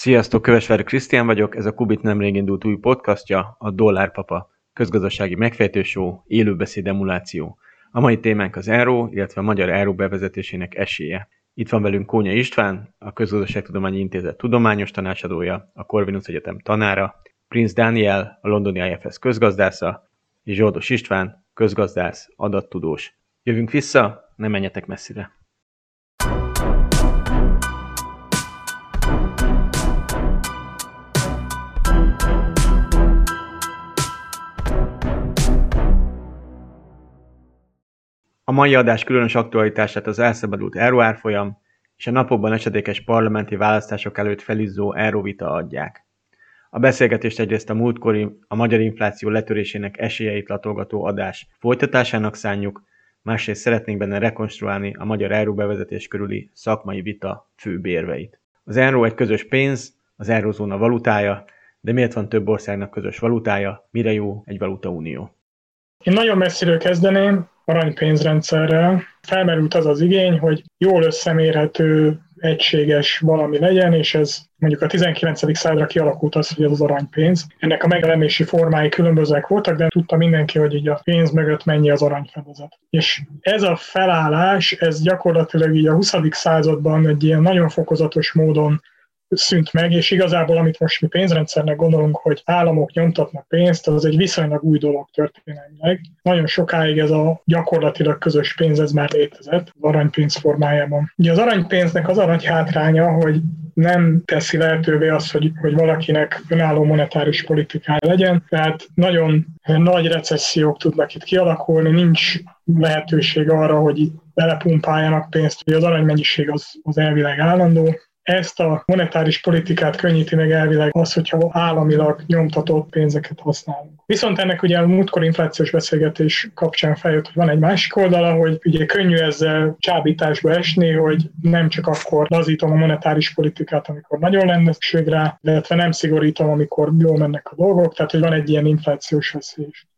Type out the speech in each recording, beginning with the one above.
Sziasztok, Kövesvári Krisztián vagyok, ez a Kubit nemrég indult új podcastja, a Dollárpapa, közgazdasági megfejtősó, élőbeszéd emuláció. A mai témánk az euró, illetve a magyar euró bevezetésének esélye. Itt van velünk Kónya István, a Közgazdaságtudományi Intézet tudományos tanácsadója, a Corvinus Egyetem tanára, Prince Daniel, a londoni IFS közgazdásza, és Zsoldos István, közgazdász, adattudós. Jövünk vissza, ne menjetek messzire! A mai adás különös aktualitását az elszabadult euróárfolyam és a napokban esedékes parlamenti választások előtt felizzó euróvita adják. A beszélgetést egyrészt a múltkori a magyar infláció letörésének esélyeit latolgató adás folytatásának szánjuk, másrészt szeretnénk benne rekonstruálni a magyar euró bevezetés körüli szakmai vita fő bérveit. Az euró egy közös pénz, az eurozóna valutája, de miért van több országnak közös valutája, mire jó egy valutaunió? Én nagyon messziről kezdeném, aranypénzrendszerrel. Felmerült az az igény, hogy jól összemérhető, egységes valami legyen, és ez mondjuk a 19. századra kialakult az, hogy ez az aranypénz. Ennek a megjelenési formái különbözőek voltak, de tudta mindenki, hogy így a pénz mögött mennyi az aranyfedezet. És ez a felállás, ez gyakorlatilag így a 20. században egy ilyen nagyon fokozatos módon szűnt meg, és igazából amit most mi pénzrendszernek gondolunk, hogy államok nyomtatnak pénzt, az egy viszonylag új dolog történelmileg. Nagyon sokáig ez a gyakorlatilag közös pénz, ez már létezett az aranypénz formájában. Ugye az aranypénznek az arany hátránya, hogy nem teszi lehetővé azt, hogy, hogy valakinek önálló monetáris politikája legyen, tehát nagyon nagy recessziók tudnak itt kialakulni, nincs lehetőség arra, hogy belepumpáljanak pénzt, hogy az aranymennyiség az, az elvileg állandó, ezt a monetáris politikát könnyíti meg elvileg az, hogyha államilag nyomtatott pénzeket használunk. Viszont ennek ugye a múltkor inflációs beszélgetés kapcsán feljött, hogy van egy másik oldala, hogy ugye könnyű ezzel csábításba esni, hogy nem csak akkor lazítom a monetáris politikát, amikor nagyon lenne szükség rá, illetve nem szigorítom, amikor jól mennek a dolgok, tehát hogy van egy ilyen inflációs veszély is.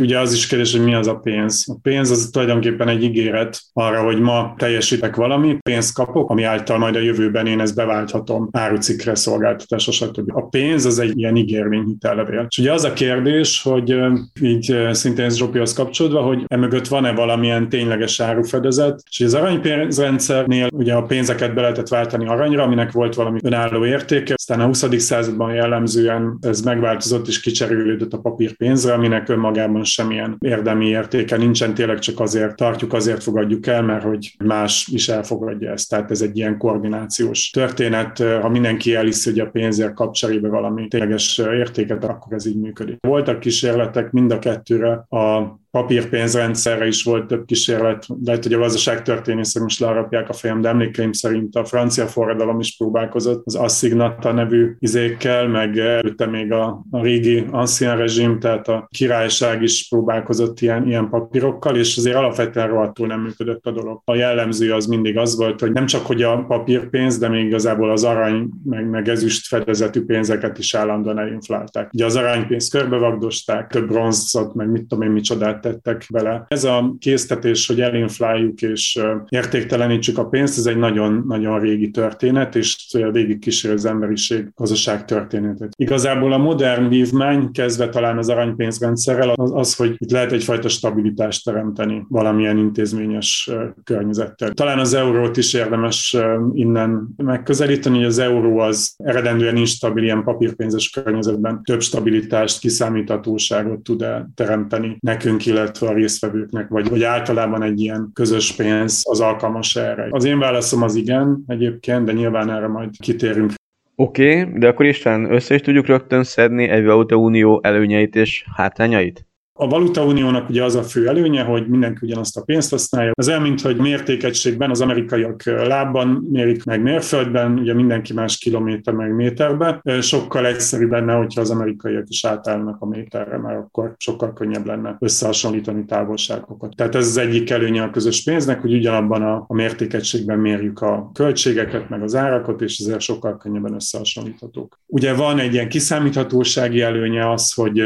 Ugye az is kérdés, hogy mi az a pénz. A pénz az tulajdonképpen egy ígéret arra, hogy ma teljesítek valami, pénzt kapok, ami által majd a jövőben én ezt beválthatom árucikre, szolgáltatásra, stb. A pénz az egy ilyen ígérvény hitellevél. És ugye az a kérdés, hogy így szintén ez Zsopihoz kapcsolódva, hogy emögött van-e valamilyen tényleges árufedezet, és az aranypénzrendszernél ugye a pénzeket be lehetett váltani aranyra, aminek volt valami önálló értéke, aztán a 20. században jellemzően ez megváltozott és kicserélődött a papírpénzre, aminek önmagában semmilyen érdemi értéke nincsen, tényleg csak azért tartjuk, azért fogadjuk el, mert hogy más is elfogadja ezt. Tehát ez egy ilyen koordinációs történet. Ha mindenki elhiszi, hogy a pénzért kap cserébe valami tényleges értéket, akkor ez így működik. Voltak kísérletek mind a kettőre a papírpénzrendszerre is volt több kísérlet, lehet, hogy a gazdaságtörténészek most learapják a fejem, de emlékeim szerint a francia forradalom is próbálkozott az assignata nevű izékkel, meg előtte még a, a régi ancien rezsim, tehát a királyság is próbálkozott ilyen, ilyen papírokkal, és azért alapvetően rohadtul nem működött a dolog. A jellemző az mindig az volt, hogy nem csak hogy a papírpénz, de még igazából az arany, meg, meg ezüst fedezetű pénzeket is állandóan elinflálták. Ugye az aranypénzt körbevagdosták, több bronzot, meg mit tudom én micsodát tettek bele. Ez a késztetés, hogy elinfláljuk és értéktelenítsük a pénzt, ez egy nagyon-nagyon régi történet, és végig kísér az emberiség gazdaság történetet. Igazából a modern vívmány, kezdve talán az aranypénzrendszerrel, az, az, hogy itt lehet egyfajta stabilitást teremteni valamilyen intézményes környezettel. Talán az eurót is érdemes innen megközelíteni, hogy az euró az eredendően instabil ilyen papírpénzes környezetben több stabilitást, kiszámíthatóságot tud teremteni nekünk, illetve a résztvevőknek, vagy, vagy általában egy ilyen közös pénz az alkalmas erre. Az én válaszom az igen egyébként, de nyilván erre majd kitérünk. Oké, okay, de akkor István, össze is tudjuk rögtön szedni egy unió előnyeit és hátrányait? A valutauniónak ugye az a fő előnye, hogy mindenki ugyanazt a pénzt használja. Az el, mint hogy mértékegységben az amerikaiak lábban mérik meg mérföldben, ugye mindenki más kilométer meg méterbe. Sokkal egyszerűbb lenne, hogyha az amerikaiak is átállnak a méterre, mert akkor sokkal könnyebb lenne összehasonlítani távolságokat. Tehát ez az egyik előnye a közös pénznek, hogy ugyanabban a, a mértékegységben mérjük a költségeket, meg az árakat, és ezért sokkal könnyebben összehasonlíthatók. Ugye van egy ilyen kiszámíthatósági előnye az, hogy,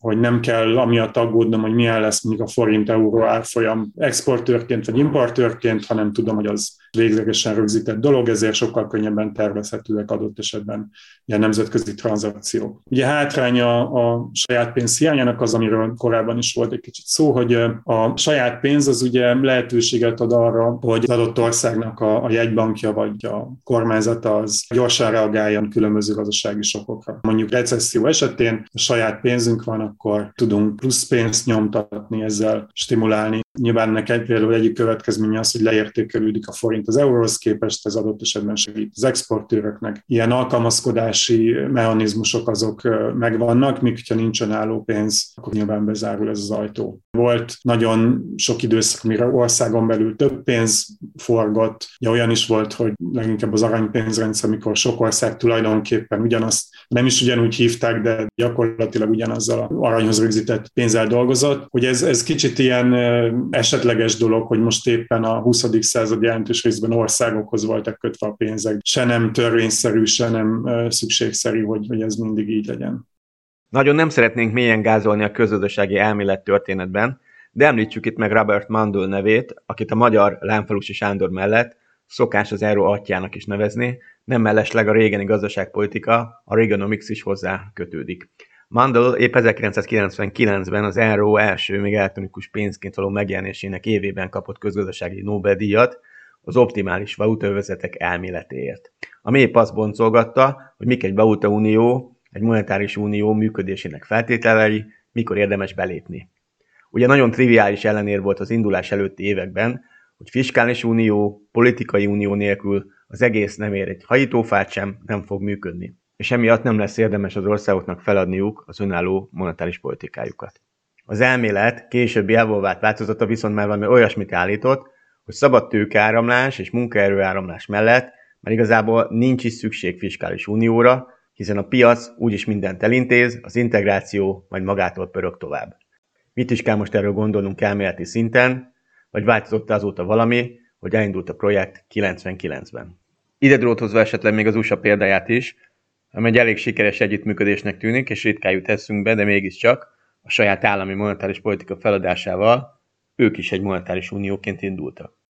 hogy nem kell amiatt amiatt aggódnom, hogy milyen lesz mondjuk a forint-euró árfolyam exportőrként vagy importőrként, hanem tudom, hogy az véglegesen rögzített dolog, ezért sokkal könnyebben tervezhetőek adott esetben ilyen nemzetközi tranzakciók. Ugye hátránya a saját pénz hiányának az, amiről korábban is volt egy kicsit szó, hogy a saját pénz az ugye lehetőséget ad arra, hogy az adott országnak a, a jegybankja vagy a kormányzata az gyorsan reagáljon különböző gazdasági sokokra. Mondjuk recesszió esetén a saját pénzünk van, akkor tudunk plusz pénzt nyomtatni, ezzel stimulálni Nyilván ennek például egyik következménye az, hogy leértékelődik a forint az euróhoz képest, ez adott esetben segít az exportőröknek. Ilyen alkalmazkodási mechanizmusok azok megvannak, míg ha nincsen álló pénz, akkor nyilván bezárul ez az ajtó. Volt nagyon sok időszak, mire országon belül több pénz forgott. Ja, olyan is volt, hogy leginkább az aranypénzrendszer, amikor sok ország tulajdonképpen ugyanazt nem is ugyanúgy hívták, de gyakorlatilag ugyanazzal a aranyhoz rögzített pénzzel dolgozott, hogy ez, ez kicsit ilyen esetleges dolog, hogy most éppen a 20. század jelentős részben országokhoz voltak kötve a pénzek. Se nem törvényszerű, se nem szükségszerű, hogy, hogy ez mindig így legyen. Nagyon nem szeretnénk mélyen gázolni a közösségi elmélet történetben, de említsük itt meg Robert Mandel nevét, akit a magyar Lámfalusi Sándor mellett szokás az Euró atyának is nevezni, nem mellesleg a régeni gazdaságpolitika, a Reaganomics is hozzá kötődik. Mandel épp 1999-ben az Euró első, még elektronikus pénzként való megjelenésének évében kapott közgazdasági Nobel-díjat az optimális valutaövezetek elméletéért. Ami épp azt boncolgatta, hogy mik egy valutaunió, egy monetáris unió működésének feltételei, mikor érdemes belépni. Ugye nagyon triviális ellenér volt az indulás előtti években, hogy fiskális unió, politikai unió nélkül az egész nem ér egy hajítófát sem, nem fog működni és emiatt nem lesz érdemes az országoknak feladniuk az önálló monetáris politikájukat. Az elmélet későbbi evolvált változata viszont már valami olyasmit állított, hogy szabad tőkeáramlás és munkaerőáramlás mellett már igazából nincs is szükség fiskális unióra, hiszen a piac úgyis mindent elintéz, az integráció majd magától pörög tovább. Mit is kell most erről gondolnunk elméleti szinten, vagy változott azóta valami, hogy elindult a projekt 99-ben. Ide dróthozva esetleg még az USA példáját is, ami egy elég sikeres együttműködésnek tűnik, és ritkán jut eszünkbe, de mégiscsak a saját állami monetáris politika feladásával ők is egy monetáris unióként indultak.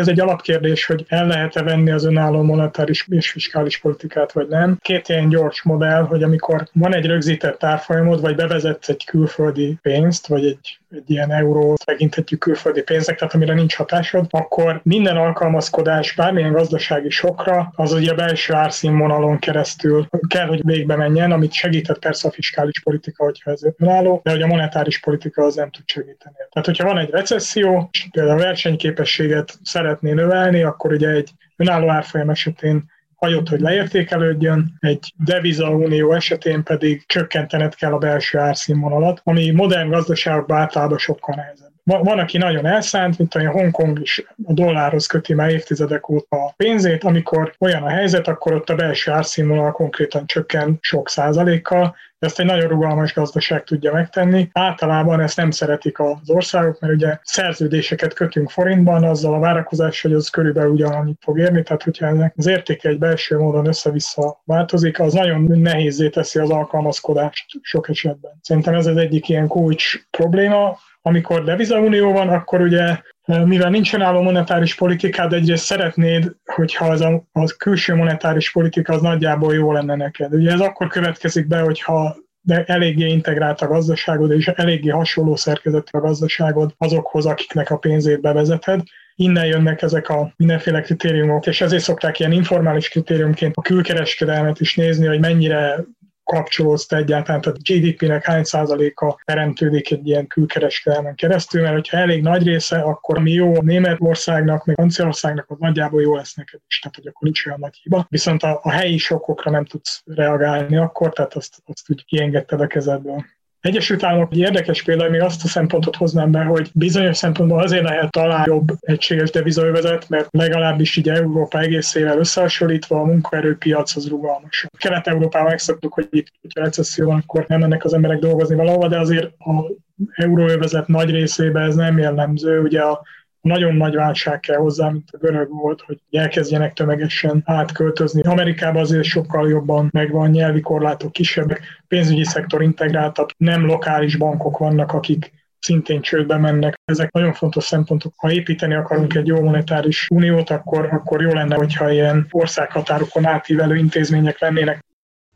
Ez egy alapkérdés, hogy el lehet-e venni az önálló monetáris és fiskális politikát, vagy nem. Két ilyen gyors modell, hogy amikor van egy rögzített árfolyamod, vagy bevezetsz egy külföldi pénzt, vagy egy, egy ilyen eurót tekinthetjük külföldi pénzek, tehát amire nincs hatásod, akkor minden alkalmazkodás bármilyen gazdasági sokra, az ugye a belső árszínvonalon keresztül kell, hogy végbe menjen, amit segített persze a fiskális politika, hogyha ez önálló, de hogy a monetáris politika az nem tud segíteni. Tehát, hogyha van egy recesszió, és például a versenyképességet szeretné növelni, akkor ugye egy önálló árfolyam esetén hagyott, hogy leértékelődjön, egy devizaunió esetén pedig csökkentened kell a belső árszínvonalat, ami modern gazdaságokban általában sokkal nehezebb. Van, aki nagyon elszánt, mint a Hongkong is a dollárhoz köti már évtizedek óta a pénzét, amikor olyan a helyzet, akkor ott a belső árszínvonal konkrétan csökken sok százalékkal, ezt egy nagyon rugalmas gazdaság tudja megtenni. Általában ezt nem szeretik az országok, mert ugye szerződéseket kötünk forintban, azzal a várakozás, hogy az körülbelül ugyanannyit fog érni, tehát hogyha ennek az értéke egy belső módon össze-vissza változik, az nagyon nehézé teszi az alkalmazkodást sok esetben. Szerintem ez az egyik ilyen kulcs probléma, amikor devizaunió van, akkor ugye mivel nincsen álló monetáris politikád, egyrészt szeretnéd, hogyha az a, az külső monetáris politika az nagyjából jó lenne neked. Ugye ez akkor következik be, hogyha de eléggé integrált a gazdaságod, és eléggé hasonló szerkezetű a gazdaságod azokhoz, akiknek a pénzét bevezeted. Innen jönnek ezek a mindenféle kritériumok, és ezért szokták ilyen informális kritériumként a külkereskedelmet is nézni, hogy mennyire kapcsolódsz te egyáltalán, tehát GDP-nek hány százaléka teremtődik egy ilyen külkereskedelmen keresztül, mert hogyha elég nagy része, akkor mi jó Németországnak, meg Franciaországnak, az nagyjából jó lesz neked is, tehát hogy akkor nincs olyan nagy hiba. Viszont a, a helyi sokokra nem tudsz reagálni akkor, tehát azt, azt úgy kiengedted a kezedből. Egyesült Államok egy érdekes példa, még azt a szempontot hoznám be, hogy bizonyos szempontból azért lehet talán jobb egységes devizaövezet, mert legalábbis így Európa egészével összehasonlítva a munkaerőpiac az rugalmas. Kelet-Európában megszoktuk, hogy itt, hogyha recesszió van, akkor nem mennek az emberek dolgozni valahova, de azért a euróövezet nagy részében ez nem jellemző. Ugye a nagyon nagy válság kell hozzá, mint a görög volt, hogy elkezdjenek tömegesen átköltözni. Amerikában azért sokkal jobban megvan, nyelvi korlátok kisebbek, pénzügyi szektor integráltabb, nem lokális bankok vannak, akik szintén csődbe mennek. Ezek nagyon fontos szempontok. Ha építeni akarunk egy jó monetáris uniót, akkor, akkor jó lenne, hogyha ilyen országhatárokon átívelő intézmények lennének.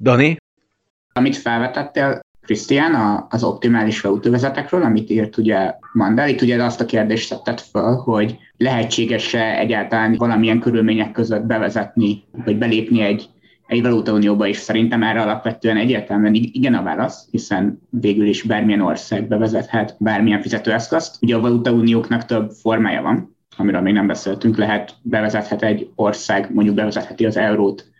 Dani? Amit felvetettél, Krisztián, az optimális valutóvezetekről, amit írt ugye Mandel, itt ugye azt a kérdést tett föl, hogy lehetséges-e egyáltalán valamilyen körülmények között bevezetni, vagy belépni egy egy valutaunióba is szerintem erre alapvetően egyértelműen igen a válasz, hiszen végül is bármilyen ország bevezethet bármilyen fizetőeszközt. Ugye a valutaunióknak több formája van, amiről még nem beszéltünk, lehet bevezethet egy ország, mondjuk bevezetheti az eurót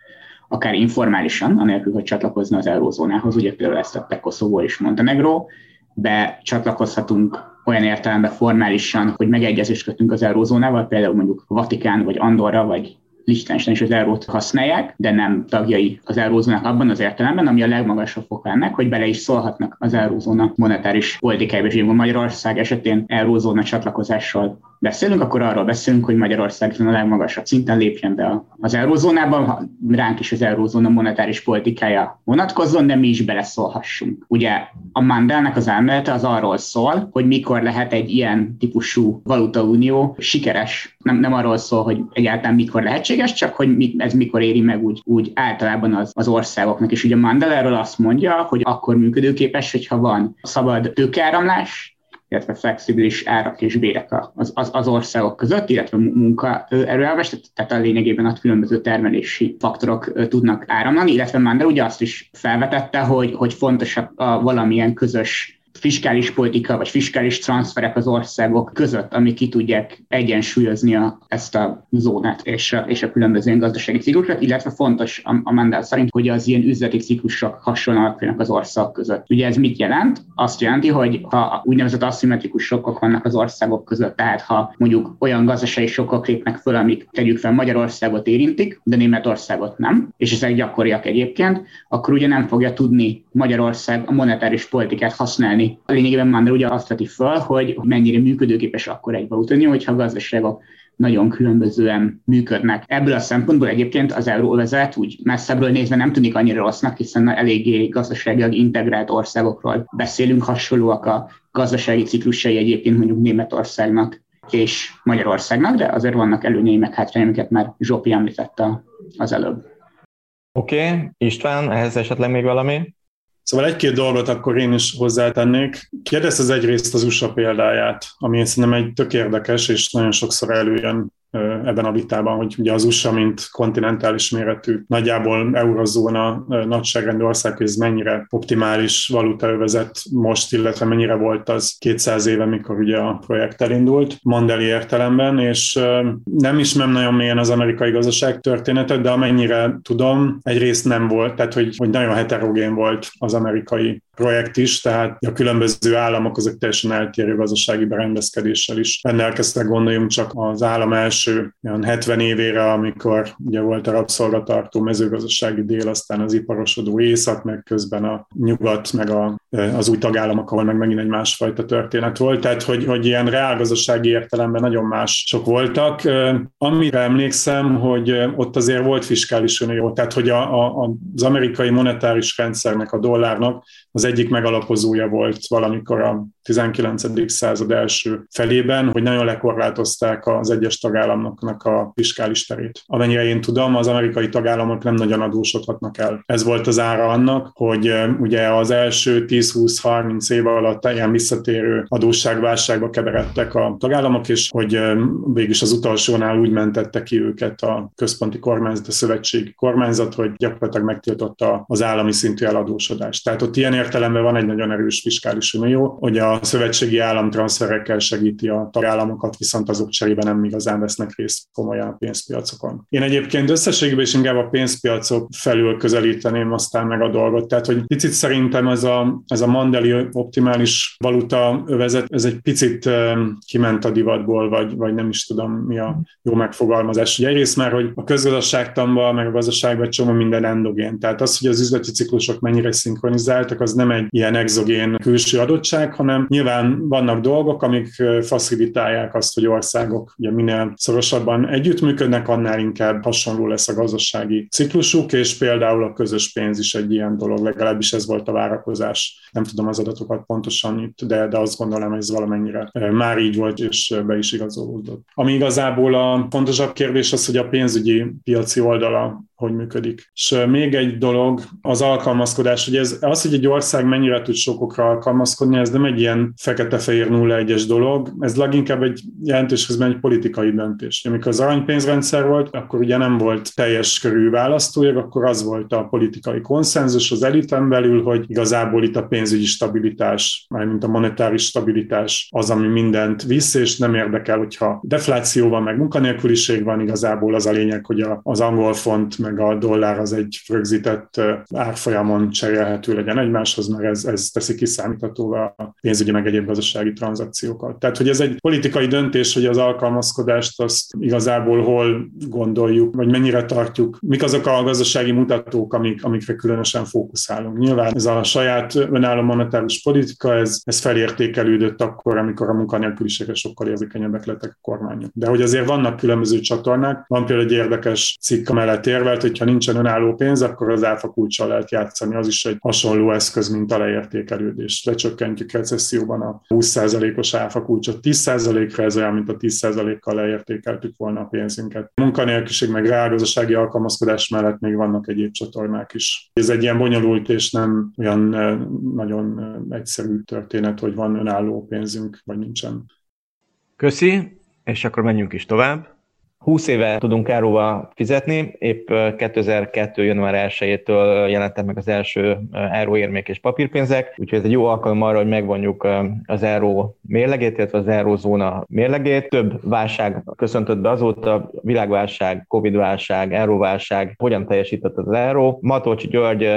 akár informálisan, anélkül, hogy csatlakozna az eurózónához, ugye például ezt tettek Koszovó és Montenegro, be csatlakozhatunk olyan értelemben formálisan, hogy megegyezést kötünk az eurózónával, például mondjuk Vatikán, vagy Andorra, vagy Liechtenstein is az eurót használják, de nem tagjai az eurózónak abban az értelemben, ami a legmagasabb fok ennek, hogy bele is szólhatnak az eurózóna monetáris politikájába. És Magyarország esetén eurózóna csatlakozással beszélünk, akkor arról beszélünk, hogy Magyarország a legmagasabb szinten lépjen be az eurózónában, ránk is az eurózóna monetáris politikája vonatkozzon, de mi is beleszólhassunk. Ugye a Mandelnek az elmélete az arról szól, hogy mikor lehet egy ilyen típusú valutaunió sikeres. Nem, nem arról szól, hogy egyáltalán mikor lehetséges, csak hogy ez mikor éri meg úgy, úgy általában az, az országoknak. És ugye Mandel erről azt mondja, hogy akkor működőképes, hogyha van szabad tőkeáramlás, illetve flexibilis árak és bérek az, az, az országok között, illetve munkaerőelves, tehát a lényegében a különböző termelési faktorok tudnak áramlani, illetve Mandel ugye azt is felvetette, hogy, hogy fontos a, a valamilyen közös fiskális politika vagy fiskális transferek az országok között, amik ki tudják egyensúlyozni a, ezt a zónát és a, és a különböző gazdasági ciklusokat, illetve fontos a, a mandát szerint, hogy az ilyen üzleti ciklusok hasonlóak az országok között. Ugye ez mit jelent? Azt jelenti, hogy ha úgynevezett aszimmetrikus sokkok vannak az országok között, tehát ha mondjuk olyan gazdasági sokkok lépnek föl, amik tegyük fel Magyarországot érintik, de Németországot nem, és ezek gyakoriak egyébként, akkor ugye nem fogja tudni Magyarország a monetáris politikát használni Lényegében Mandel ugye azt veti fel, hogy mennyire működőképes akkor egy valutanió, hogyha a gazdaságok nagyon különbözően működnek. Ebből a szempontból egyébként az euróvezet úgy messzebbről nézve nem tűnik annyira rossznak, hiszen eléggé gazdaságilag integrált országokról beszélünk, hasonlóak a gazdasági ciklusai egyébként mondjuk Németországnak és Magyarországnak, de azért vannak előnyei meg hátrányai, amiket már Zsopi említette az előbb. Oké, okay. István, ehhez esetleg még valami? Szóval egy-két dolgot akkor én is hozzátennék. Kérdezz az egyrészt az USA példáját, ami szerintem egy tök érdekes, és nagyon sokszor előjön ebben a vitában, hogy ugye az USA, mint kontinentális méretű, nagyjából eurozóna nagyságrendű ország, hogy ez mennyire optimális valutaövezet most, illetve mennyire volt az 200 éve, mikor ugye a projekt elindult, mandeli értelemben, és nem ismerem nagyon mélyen az amerikai gazdaság történetet, de amennyire tudom, egyrészt nem volt, tehát hogy, hogy nagyon heterogén volt az amerikai projekt is, tehát a különböző államok azok teljesen eltérő gazdasági berendezkedéssel is rendelkeztek, gondoljunk csak az állam első olyan 70 évére, amikor ugye volt a rabszolgatartó mezőgazdasági dél, aztán az iparosodó észak, meg közben a nyugat, meg a, az új tagállamok, ahol meg megint egy másfajta történet volt, tehát hogy, hogy ilyen reálgazdasági értelemben nagyon más sok voltak. Amire emlékszem, hogy ott azért volt fiskális unió, tehát hogy a, a, az amerikai monetáris rendszernek, a dollárnak az egyik megalapozója volt valamikor a 19. század első felében, hogy nagyon lekorlátozták az egyes tagállamoknak a fiskális terét. Amennyire én tudom, az amerikai tagállamok nem nagyon adósodhatnak el. Ez volt az ára annak, hogy ugye az első 10-20-30 év alatt ilyen visszatérő adósságválságba keveredtek a tagállamok, és hogy végülis az utolsónál úgy mentette ki őket a központi kormányzat, a szövetségi kormányzat, hogy gyakorlatilag megtiltotta az állami szintű eladósodást. Tehát ott ilyen van egy nagyon erős fiskális unió, hogy a szövetségi államtranszferekkel segíti a tagállamokat, viszont azok cserébe nem igazán vesznek részt komolyan a pénzpiacokon. Én egyébként összességében is inkább a pénzpiacok felül közelíteném aztán meg a dolgot. Tehát, hogy picit szerintem ez a, ez a mandeli optimális valuta övezet, ez egy picit kiment a divatból, vagy, vagy nem is tudom mi a jó megfogalmazás. Ugye egyrészt már, hogy a közgazdaságtanban, meg a gazdaságban csomó minden endogén. Tehát az, hogy az üzleti ciklusok mennyire szinkronizáltak, az nem egy ilyen exogén külső adottság, hanem nyilván vannak dolgok, amik facilitálják azt, hogy országok ugye minél szorosabban együttműködnek, annál inkább hasonló lesz a gazdasági ciklusuk, és például a közös pénz is egy ilyen dolog, legalábbis ez volt a várakozás. Nem tudom az adatokat pontosan itt, de, de azt gondolom, ez valamennyire már így volt, és be is igazolódott. Ami igazából a fontosabb kérdés az, hogy a pénzügyi piaci oldala hogy működik. És még egy dolog, az alkalmazkodás, hogy ez, az, hogy egy ország mennyire tud sokokra alkalmazkodni, ez nem egy ilyen fekete-fehér 0-1-es dolog, ez leginkább egy jelentős közben egy politikai döntés. Amikor az aranypénzrendszer volt, akkor ugye nem volt teljes körű választójog, akkor az volt a politikai konszenzus az eliten belül, hogy igazából itt a pénzügyi stabilitás, mármint a monetáris stabilitás az, ami mindent visz, és nem érdekel, hogyha defláció van, meg munkanélküliség van, igazából az a lényeg, hogy az angol font meg a dollár az egy rögzített árfolyamon cserélhető legyen egymáshoz, mert ez, ez teszi kiszámíthatóvá a pénzügyi meg egyéb gazdasági tranzakciókat. Tehát, hogy ez egy politikai döntés, hogy az alkalmazkodást azt igazából hol gondoljuk, vagy mennyire tartjuk, mik azok a gazdasági mutatók, amik, amikre különösen fókuszálunk. Nyilván ez a saját önálló monetáris politika, ez, ez felértékelődött akkor, amikor a munkanélküliségre sokkal érzékenyebbek lettek a kormányok. De hogy azért vannak különböző csatornák, van például egy érdekes cikk, amellett érvel, mert hogyha nincsen önálló pénz, akkor az áfa kulcsal lehet játszani. Az is egy hasonló eszköz, mint a leértékelődés. Lecsökkentjük recesszióban a 20%-os áfa kulcsot 10%-ra, ez olyan, mint a 10%-kal leértékeltük volna a pénzünket. A munkanélküliség meg rágazdasági alkalmazkodás mellett még vannak egyéb csatornák is. Ez egy ilyen bonyolult és nem olyan nagyon egyszerű történet, hogy van önálló pénzünk, vagy nincsen. Köszi, és akkor menjünk is tovább. 20 éve tudunk áróval fizetni, épp 2002. január 1-től jelentek meg az első euróérmék és papírpénzek, úgyhogy ez egy jó alkalom arra, hogy megvonjuk az euró mérlegét, illetve az eurózóna mérlegét. Több válság köszöntött be azóta, világválság, Covid-válság, euróválság, hogyan teljesített az euró. Matolcsi György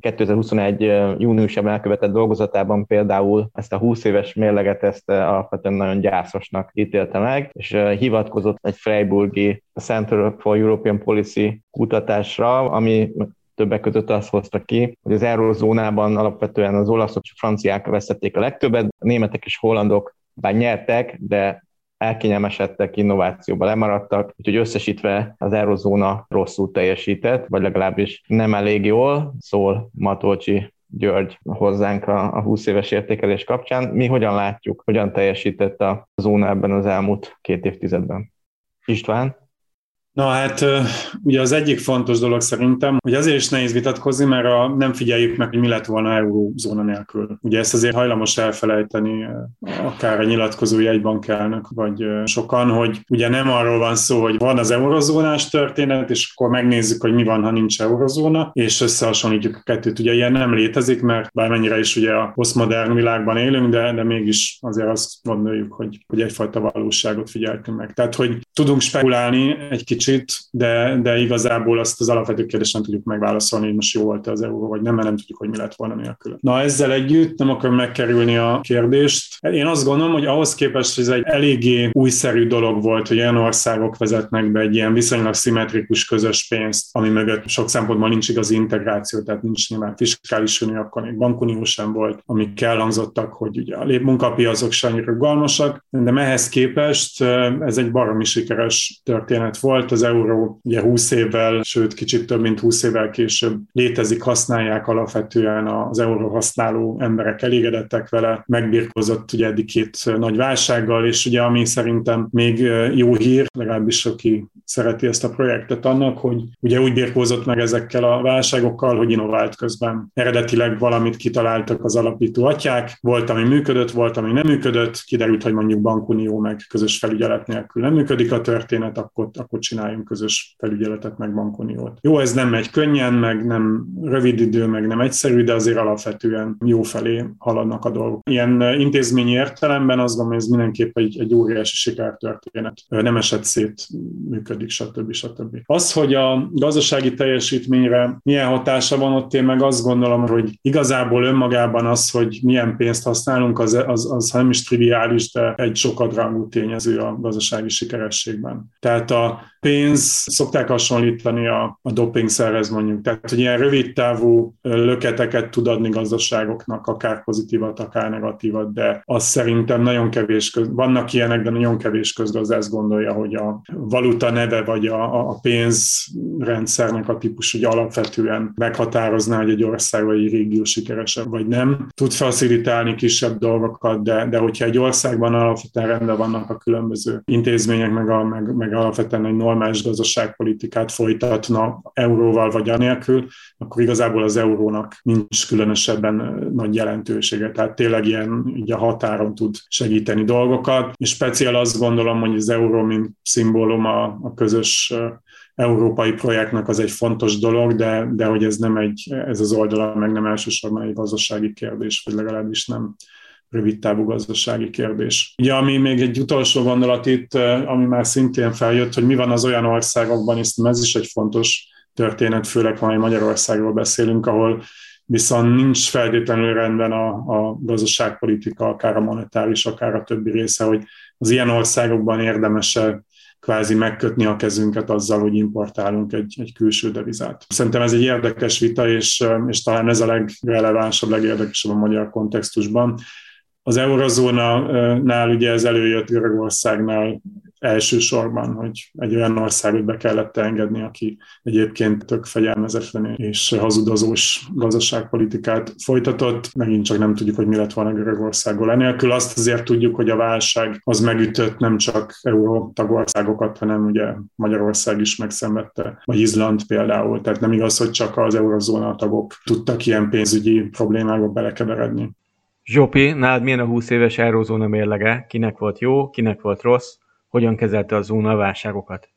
2021. júniusában elkövetett dolgozatában például ezt a 20 éves mérleget ezt alapvetően nagyon gyászosnak ítélte meg, és hivatkozott egy Freiburg Hamburgi Center for European Policy kutatásra, ami többek között azt hozta ki, hogy az eurozónában alapvetően az olaszok és franciák veszették a legtöbbet, a németek és hollandok bár nyertek, de elkényelmesedtek, innovációba lemaradtak, úgyhogy összesítve az eurozóna rosszul teljesített, vagy legalábbis nem elég jól, szól Matolcsi György hozzánk a, a 20 éves értékelés kapcsán. Mi hogyan látjuk, hogyan teljesített a zóna ebben az elmúlt két évtizedben? István? Na hát ugye az egyik fontos dolog szerintem, hogy azért is nehéz vitatkozni, mert a, nem figyeljük meg, hogy mi lett volna eurózóna nélkül. Ugye ezt azért hajlamos elfelejteni akár a nyilatkozó jegybankelnök, vagy sokan, hogy ugye nem arról van szó, hogy van az eurozónás történet, és akkor megnézzük, hogy mi van, ha nincs eurozóna, és összehasonlítjuk a kettőt. Ugye ilyen nem létezik, mert bármennyire is ugye a posztmodern világban élünk, de, de mégis azért azt gondoljuk, hogy, hogy egyfajta valóságot figyeltünk meg. Tehát, hogy tudunk spekulálni egy kicsit, kicsit, de, de igazából azt az alapvető kérdést nem tudjuk megválaszolni, hogy most jó volt az euró, vagy nem, mert nem tudjuk, hogy mi lett volna nélkül. Na ezzel együtt nem akarom megkerülni a kérdést. Én azt gondolom, hogy ahhoz képest, hogy ez egy eléggé újszerű dolog volt, hogy olyan országok vezetnek be egy ilyen viszonylag szimmetrikus közös pénzt, ami mögött sok szempontból nincs igazi integráció, tehát nincs nyilván fiskális unió, akkor még bankunió sem volt, amik elhangzottak, hogy ugye a munkapiacok sem rugalmasak, de ehhez képest ez egy baromi sikeres történet volt, az euró ugye 20 évvel, sőt kicsit több mint 20 évvel később létezik, használják alapvetően az euró használó emberek elégedettek vele, megbirkózott ugye eddig két nagy válsággal, és ugye ami szerintem még jó hír, legalábbis aki szereti ezt a projektet annak, hogy ugye úgy birkózott meg ezekkel a válságokkal, hogy innovált közben. Eredetileg valamit kitaláltak az alapító atyák, volt, ami működött, volt, ami nem működött, kiderült, hogy mondjuk bankunió meg közös felügyelet nélkül nem működik a történet, akkor, akkor csinál csináljunk közös felügyeletet, meg bankuniót. Jó, ez nem megy könnyen, meg nem rövid idő, meg nem egyszerű, de azért alapvetően jó felé haladnak a dolgok. Ilyen intézményi értelemben azt gondolom, hogy ez mindenképp egy, egy óriási sikertörténet. Nem esett szét működik, stb. stb. Az, hogy a gazdasági teljesítményre milyen hatása van ott, én meg azt gondolom, hogy igazából önmagában az, hogy milyen pénzt használunk, az, az, az nem is triviális, de egy sokadrangú tényező a gazdasági sikerességben. Tehát a pénz szokták hasonlítani a, a dopingszerhez mondjuk. Tehát, hogy ilyen rövid távú löketeket tud adni gazdaságoknak, akár pozitívat, akár negatívat, de az szerintem nagyon kevés, köz, vannak ilyenek, de nagyon kevés közgazdász gondolja, hogy a valuta neve vagy a, a pénzrendszernek a típus, hogy alapvetően meghatározná, hogy egy ország vagy egy régió sikeresebb vagy nem. Tud facilitálni kisebb dolgokat, de, de hogyha egy országban alapvetően rendben vannak a különböző intézmények, meg, a, meg, meg alapvetően egy normális gazdaságpolitikát folytatna euróval vagy anélkül, akkor igazából az eurónak nincs különösebben nagy jelentősége. Tehát tényleg ilyen így a határon tud segíteni dolgokat, és speciál azt gondolom, hogy az euró, mint szimbólum a, a közös európai projektnek az egy fontos dolog, de, de hogy ez nem egy, ez az oldala meg nem elsősorban egy gazdasági kérdés, vagy legalábbis nem rövid távú gazdasági kérdés. Ugye, ami még egy utolsó gondolat itt, ami már szintén feljött, hogy mi van az olyan országokban, és ez is egy fontos történet, főleg ha Magyarországról beszélünk, ahol viszont nincs feltétlenül rendben a, a gazdaságpolitika, akár a monetáris, akár a többi része, hogy az ilyen országokban érdemes kvázi megkötni a kezünket azzal, hogy importálunk egy, egy külső devizát. Szerintem ez egy érdekes vita, és, és talán ez a legrelevánsabb, legérdekesebb a magyar kontextusban. Az eurozónál ugye ez előjött Görögországnál elsősorban, hogy egy olyan országot be kellett engedni, aki egyébként tök fegyelmezetlen és hazudozós gazdaságpolitikát folytatott. Megint csak nem tudjuk, hogy mi lett volna Görögországból. Enélkül azt azért tudjuk, hogy a válság az megütött nem csak euró tagországokat, hanem ugye Magyarország is megszenvedte, vagy Izland például. Tehát nem igaz, hogy csak az eurozóna tagok tudtak ilyen pénzügyi problémákba belekeveredni. Zsopi, nálad milyen a 20 éves eurózóna mérlege? Kinek volt jó, kinek volt rossz? Hogyan kezelte a zóna a válságokat?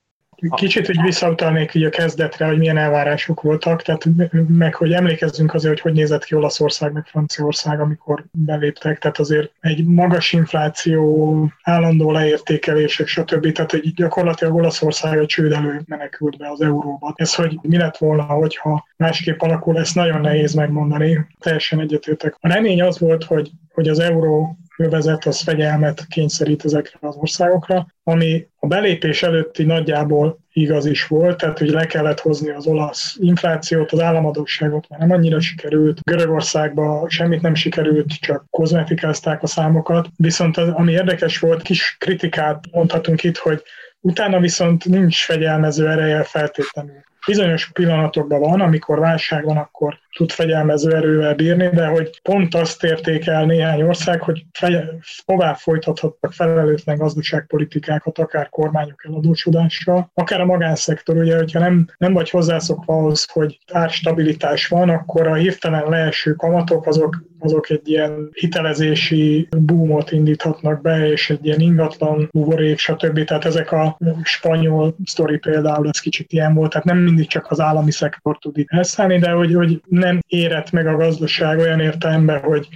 Kicsit úgy visszautalnék így a kezdetre, hogy milyen elvárások voltak, tehát meg hogy emlékezzünk azért, hogy hogy nézett ki Olaszország meg Franciaország, amikor beléptek, tehát azért egy magas infláció, állandó leértékelések, stb. Tehát hogy gyakorlatilag Olaszország a csőd elő menekült be az euróba. Ez, hogy mi lett volna, hogyha másképp alakul, ezt nagyon nehéz megmondani. Teljesen egyetértek. A remény az volt, hogy, hogy az euró övezet az fegyelmet kényszerít ezekre az országokra, ami a belépés előtti nagyjából igaz is volt, tehát hogy le kellett hozni az olasz inflációt, az államadóságot már nem annyira sikerült, Görögországban semmit nem sikerült, csak kozmetikázták a számokat, viszont az, ami érdekes volt, kis kritikát mondhatunk itt, hogy utána viszont nincs fegyelmező ereje feltétlenül. Bizonyos pillanatokban van, amikor válság van, akkor tud fegyelmező erővel bírni, de hogy pont azt érték el néhány ország, hogy feje, tovább folytathattak felelőtlen gazdaságpolitikákat, akár kormányok eladósodással, akár a magánszektor, ugye, hogyha nem, nem vagy hozzászokva ahhoz, hogy árstabilitás van, akkor a hirtelen leeső kamatok azok azok egy ilyen hitelezési boomot indíthatnak be, és egy ilyen ingatlan buborék, stb. Tehát ezek a spanyol sztori például, ez kicsit ilyen volt, tehát nem mindig csak az állami szektor tud itt elszállni, de hogy, hogy nem érett meg a gazdaság olyan értelemben, hogy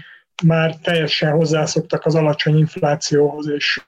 már teljesen hozzászoktak az alacsony inflációhoz és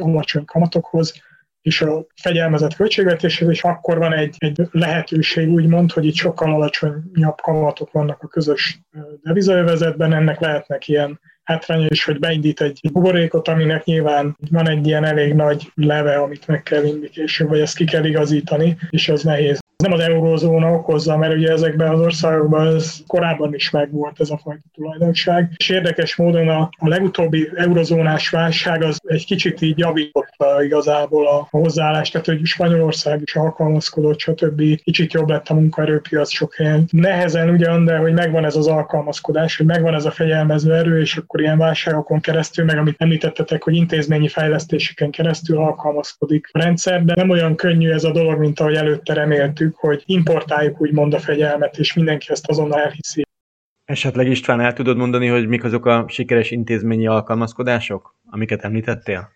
alacsony kamatokhoz, és a fegyelmezett költségvetéshez, és akkor van egy, egy lehetőség, úgymond, hogy itt sokkal alacsonyabb kamatok vannak a közös devizaövezetben, ennek lehetnek ilyen hátránya is, hogy beindít egy buborékot, aminek nyilván van egy ilyen elég nagy leve, amit meg kell vinni később, vagy ezt ki kell igazítani, és ez nehéz nem az eurózóna okozza, mert ugye ezekben az országokban ez korábban is megvolt ez a fajta tulajdonság. És érdekes módon a, a legutóbbi eurozónás válság az egy kicsit így javította igazából a, a hozzáállást, tehát hogy Spanyolország is alkalmazkodott, stb. Kicsit jobb lett a munkaerőpiac sok helyen. Nehezen ugyan, de hogy megvan ez az alkalmazkodás, hogy megvan ez a fegyelmező erő, és akkor ilyen válságokon keresztül, meg amit említettetek, hogy intézményi fejlesztéseken keresztül alkalmazkodik a rendszer, de nem olyan könnyű ez a dolog, mint ahogy előtte reméltük tesszük, hogy importáljuk úgymond a fegyelmet, és mindenki ezt azonnal elhiszi. Esetleg István el tudod mondani, hogy mik azok a sikeres intézményi alkalmazkodások, amiket említettél?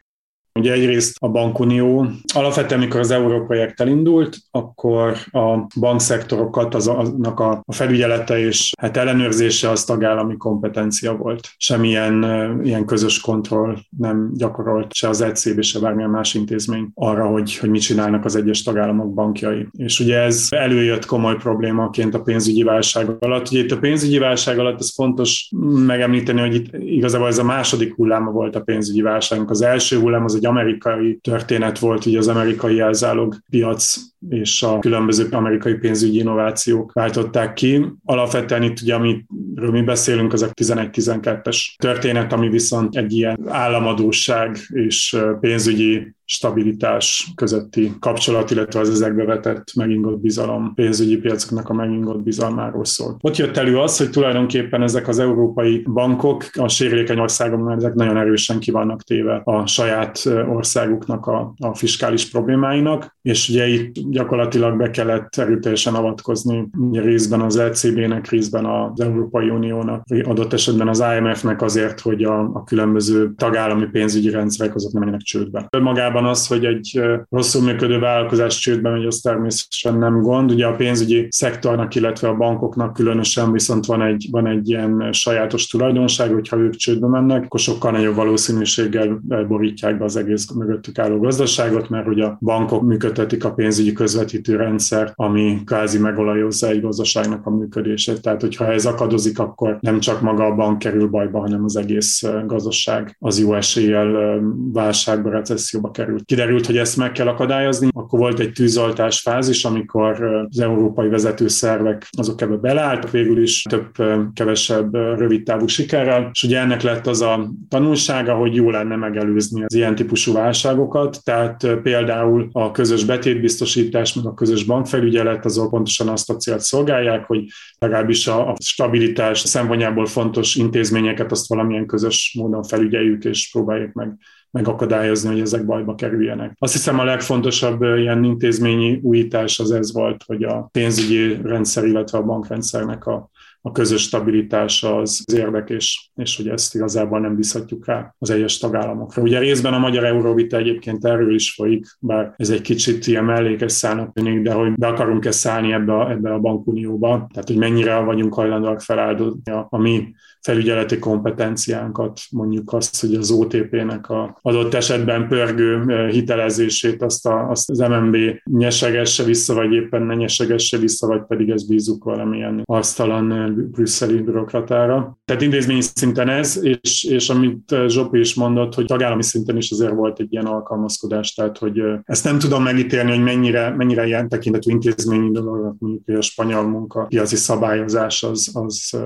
Ugye egyrészt a bankunió, alapvetően mikor az európrojekt elindult, akkor a bankszektorokat, az, aznak a, a felügyelete és hát ellenőrzése az tagállami kompetencia volt. Semmilyen ilyen közös kontroll nem gyakorolt se az ECB, se bármilyen más intézmény arra, hogy, hogy mit csinálnak az egyes tagállamok bankjai. És ugye ez előjött komoly problémaként a pénzügyi válság alatt. Ugye itt a pénzügyi válság alatt ez fontos megemlíteni, hogy itt igazából ez a második hulláma volt a pénzügyi válságnak. Az első hullám az egy amerikai történet volt, ugye az amerikai jelzálog piac és a különböző amerikai pénzügyi innovációk váltották ki. Alapvetően itt ugye, amiről mi beszélünk, az a 11-12-es történet, ami viszont egy ilyen államadóság és pénzügyi stabilitás közötti kapcsolat, illetve az ezekbe vetett megingott bizalom, pénzügyi piacoknak a megingott bizalmáról szól. Ott jött elő az, hogy tulajdonképpen ezek az európai bankok a sérülékeny országokban ezek nagyon erősen ki vannak téve a saját országuknak a, a fiskális problémáinak, és ugye itt gyakorlatilag be kellett erőteljesen avatkozni ugye részben az ECB-nek, részben az Európai Uniónak, adott esetben az IMF-nek azért, hogy a, a különböző tagállami pénzügyi rendszerek azok nem menjenek csődbe. Magában önmagában az, hogy egy rosszul működő vállalkozás csődbe megy, az természetesen nem gond. Ugye a pénzügyi szektornak, illetve a bankoknak különösen viszont van egy, van egy ilyen sajátos tulajdonság, hogyha ők csődbe mennek, akkor sokkal nagyobb valószínűséggel borítják be az egész mögöttük álló gazdaságot, mert ugye a bankok működtetik a pénzügyi közvetítő rendszer, ami kázi megolajozza egy gazdaságnak a működését. Tehát, hogyha ez akadozik, akkor nem csak maga a bank kerül bajba, hanem az egész gazdaság az jó eséllyel válságba, recesszióba kerül került. Kiderült, hogy ezt meg kell akadályozni. Akkor volt egy tűzoltás fázis, amikor az európai vezetőszervek azok ebbe beleálltak, végül is több-kevesebb rövidtávú sikerrel, és ugye ennek lett az a tanulsága, hogy jó lenne megelőzni az ilyen típusú válságokat, tehát például a közös betétbiztosítás, meg a közös bankfelügyelet azok pontosan azt a célt szolgálják, hogy legalábbis a, a stabilitás szempontjából fontos intézményeket azt valamilyen közös módon felügyeljük és próbáljuk meg megakadályozni, hogy ezek bajba kerüljenek. Azt hiszem a legfontosabb ilyen intézményi újítás az ez volt, hogy a pénzügyi rendszer, illetve a bankrendszernek a a közös stabilitása az, az érdekes, és hogy ezt igazából nem bízhatjuk rá az egyes tagállamokra. Ugye részben a magyar euróvita egyébként erről is folyik, bár ez egy kicsit ilyen mellékes szállnak tűnik, de hogy be akarunk-e szállni ebbe a, ebbe a bankunióba, tehát hogy mennyire vagyunk hajlandóak feláldozni a, a mi felügyeleti kompetenciánkat, mondjuk azt, hogy az OTP-nek a adott esetben pörgő hitelezését azt, a, azt az MNB nyesegesse vissza, vagy éppen ne nyesegesse vissza, vagy pedig ezt bízunk valamilyen asztalan brüsszeli bürokratára. Tehát intézményi szinten ez, és, és amit Zsopi is mondott, hogy tagállami szinten is azért volt egy ilyen alkalmazkodás, tehát hogy ezt nem tudom megítélni, hogy mennyire, mennyire ilyen tekintetű intézményi dolog, mondjuk a spanyol munka piaci szabályozás az, az,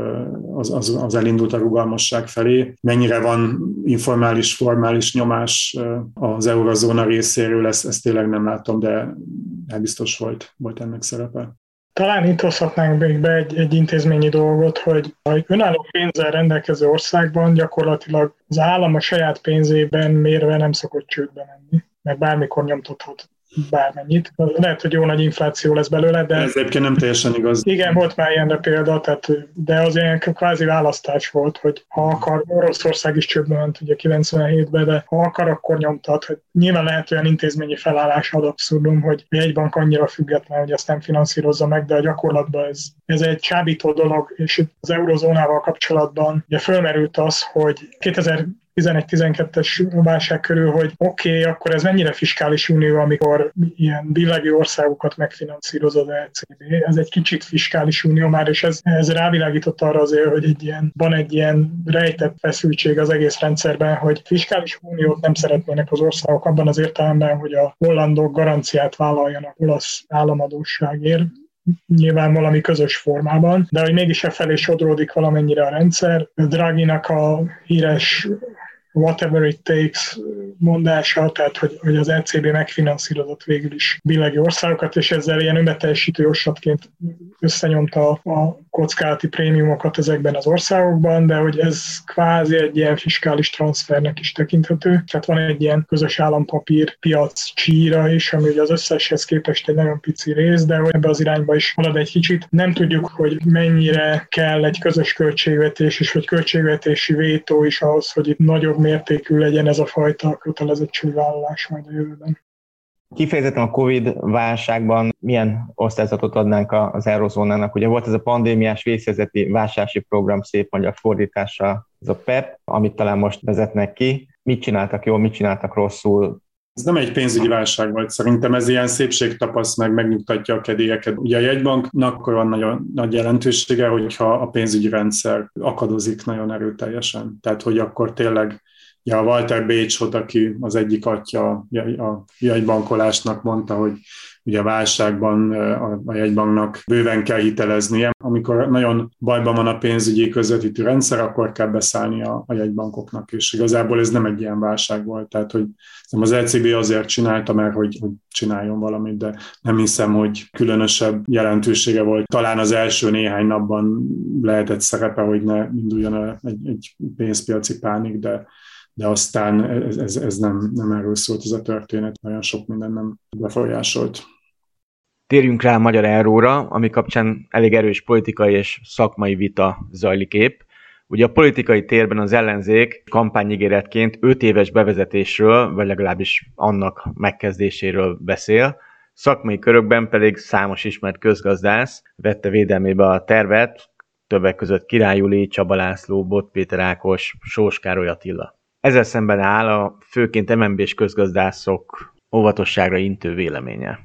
az, az, az elindult a rugalmasság felé. Mennyire van informális, formális nyomás az eurozóna részéről, ezt, ezt tényleg nem látom, de biztos volt, volt ennek szerepe. Talán itt hozhatnánk még be egy, egy intézményi dolgot, hogy a önálló pénzzel rendelkező országban gyakorlatilag az állam a saját pénzében mérve nem szokott csődbe menni, mert bármikor nyomtathat bármennyit. Lehet, hogy jó nagy infláció lesz belőle, de... Ez egyébként nem teljesen igaz. Igen, volt már ilyenre példa, tehát, de az ilyen kvázi választás volt, hogy ha akar, Oroszország is csődbe ment ugye 97-ben, de ha akar, akkor nyomtat. Hogy nyilván lehet olyan intézményi felállás ad abszurdum, hogy egy bank annyira független, hogy ezt nem finanszírozza meg, de a gyakorlatban ez, ez egy csábító dolog, és itt az eurozónával kapcsolatban ugye fölmerült az, hogy 2000 11-12-es válság körül, hogy oké, okay, akkor ez mennyire fiskális unió, amikor ilyen billegő országokat megfinanszíroz az LCB. Ez egy kicsit fiskális unió már, és ez, ez rávilágított arra azért, hogy egy ilyen, van egy ilyen rejtett feszültség az egész rendszerben, hogy fiskális uniót nem szeretnének az országok abban az értelemben, hogy a hollandok garanciát vállaljanak olasz államadóságért, nyilván valami közös formában, de hogy mégis e felé sodródik valamennyire a rendszer. Draginak a híres whatever it takes mondása, tehát hogy, hogy az ECB megfinanszírozott végül is billegi országokat, és ezzel ilyen önbeteljesítő osatként összenyomta a kockázati prémiumokat ezekben az országokban, de hogy ez kvázi egy ilyen fiskális transfernek is tekinthető. Tehát van egy ilyen közös állampapír piac csíra is, ami az összeshez képest egy nagyon pici rész, de hogy ebbe az irányba is halad egy kicsit. Nem tudjuk, hogy mennyire kell egy közös költségvetés, és hogy költségvetési vétó is ahhoz, hogy itt nagyobb mértékű legyen ez a fajta kötelezettségvállalás majd a jövőben. Kifejezetten a Covid válságban milyen osztályzatot adnánk az eurozónának? Ugye volt ez a pandémiás vészhelyzeti vásárlási program szép magyar fordítása, ez a PEP, amit talán most vezetnek ki. Mit csináltak jól, mit csináltak rosszul? Ez nem egy pénzügyi válság volt, szerintem ez ilyen szépségtapasz meg, megnyugtatja a kedélyeket. Ugye a jegybanknak akkor van nagyon nagy jelentősége, hogyha a pénzügyi rendszer akadozik nagyon erőteljesen. Tehát, hogy akkor tényleg Ja, Walter Bécsot, aki az egyik atya a jegybankolásnak mondta, hogy ugye a válságban a jegybanknak bőven kell hiteleznie. Amikor nagyon bajban van a pénzügyi közvetítő rendszer, akkor kell beszállni a, a jegybankoknak, és igazából ez nem egy ilyen válság volt. Tehát, hogy az ECB azért csinálta, mert hogy, hogy csináljon valamit, de nem hiszem, hogy különösebb jelentősége volt. Talán az első néhány napban lehetett szerepe, hogy ne induljon egy, egy pénzpiaci pánik, de de aztán ez, ez, ez nem, nem erről szólt ez a történet, nagyon sok minden nem befolyásolt. Térjünk rá a magyar euróra, ami kapcsán elég erős politikai és szakmai vita zajlik épp. Ugye a politikai térben az ellenzék kampányigéretként 5 éves bevezetésről, vagy legalábbis annak megkezdéséről beszél, szakmai körökben pedig számos ismert közgazdász vette védelmébe a tervet, többek között Király Juli, Csaba László, Bot Péter Ákos, Sós Károly Attila. Ezzel szemben áll a főként MNB-s közgazdászok óvatosságra intő véleménye.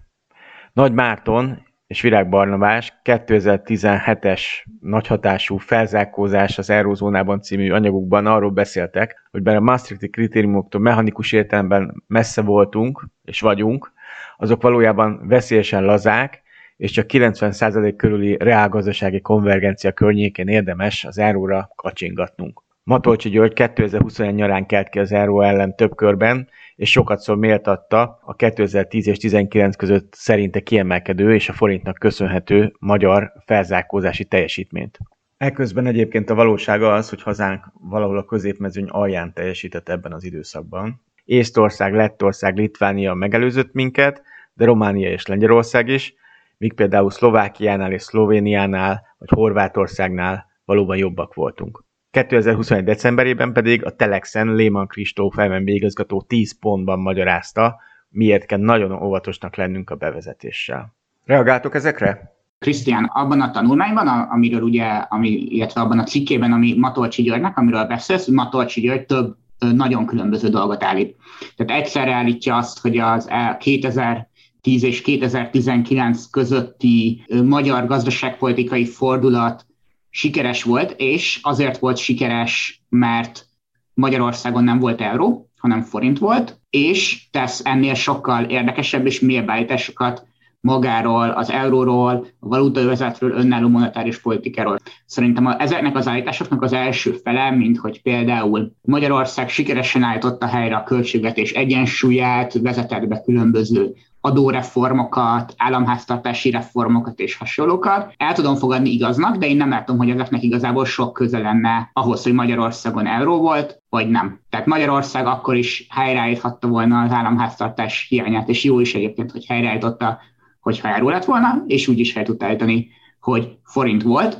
Nagy Márton és Virág Barnabás 2017-es nagyhatású felzárkózás az Eurózónában című anyagukban arról beszéltek, hogy bár a Maastrichti kritériumoktól mechanikus értelemben messze voltunk és vagyunk, azok valójában veszélyesen lazák, és csak 90% körüli reálgazdasági konvergencia környékén érdemes az euróra kacsingatnunk. Matolcsi György 2021 nyarán kelt ki az Euró ellen több körben, és sokat szor méltatta a 2010 és 19 között szerinte kiemelkedő és a forintnak köszönhető magyar felzárkózási teljesítményt. Ekközben egyébként a valóság az, hogy hazánk valahol a középmezőny alján teljesített ebben az időszakban. Észtország, Lettország, Litvánia megelőzött minket, de Románia és Lengyelország is, míg például Szlovákiánál és Szlovéniánál, vagy Horvátországnál valóban jobbak voltunk. 2021. decemberében pedig a Telexen Lehmann Kristóf MNB igazgató 10 pontban magyarázta, miért kell nagyon óvatosnak lennünk a bevezetéssel. Reagáltok ezekre? Krisztián, abban a tanulmányban, amiről ugye, ami, illetve abban a cikkében, ami Matolcsi Györgynek, amiről beszélsz, Matolcsi György több nagyon különböző dolgot állít. Tehát egyszerre állítja azt, hogy az 2010 és 2019 közötti magyar gazdaságpolitikai fordulat sikeres volt, és azért volt sikeres, mert Magyarországon nem volt euró, hanem forint volt, és tesz ennél sokkal érdekesebb és mélyebb állításokat magáról, az euróról, a valutaövezetről, önálló monetáris politikáról. Szerintem a, ezeknek az állításoknak az első fele, mint hogy például Magyarország sikeresen állította helyre a költségvetés egyensúlyát, vezetett be különböző adóreformokat, államháztartási reformokat és hasonlókat. El tudom fogadni igaznak, de én nem látom, hogy ezeknek igazából sok köze lenne ahhoz, hogy Magyarországon euró volt, vagy nem. Tehát Magyarország akkor is helyreállíthatta volna az államháztartás hiányát, és jó is egyébként, hogy helyreállította, hogyha euró lett volna, és úgy is fel tudta állítani, hogy forint volt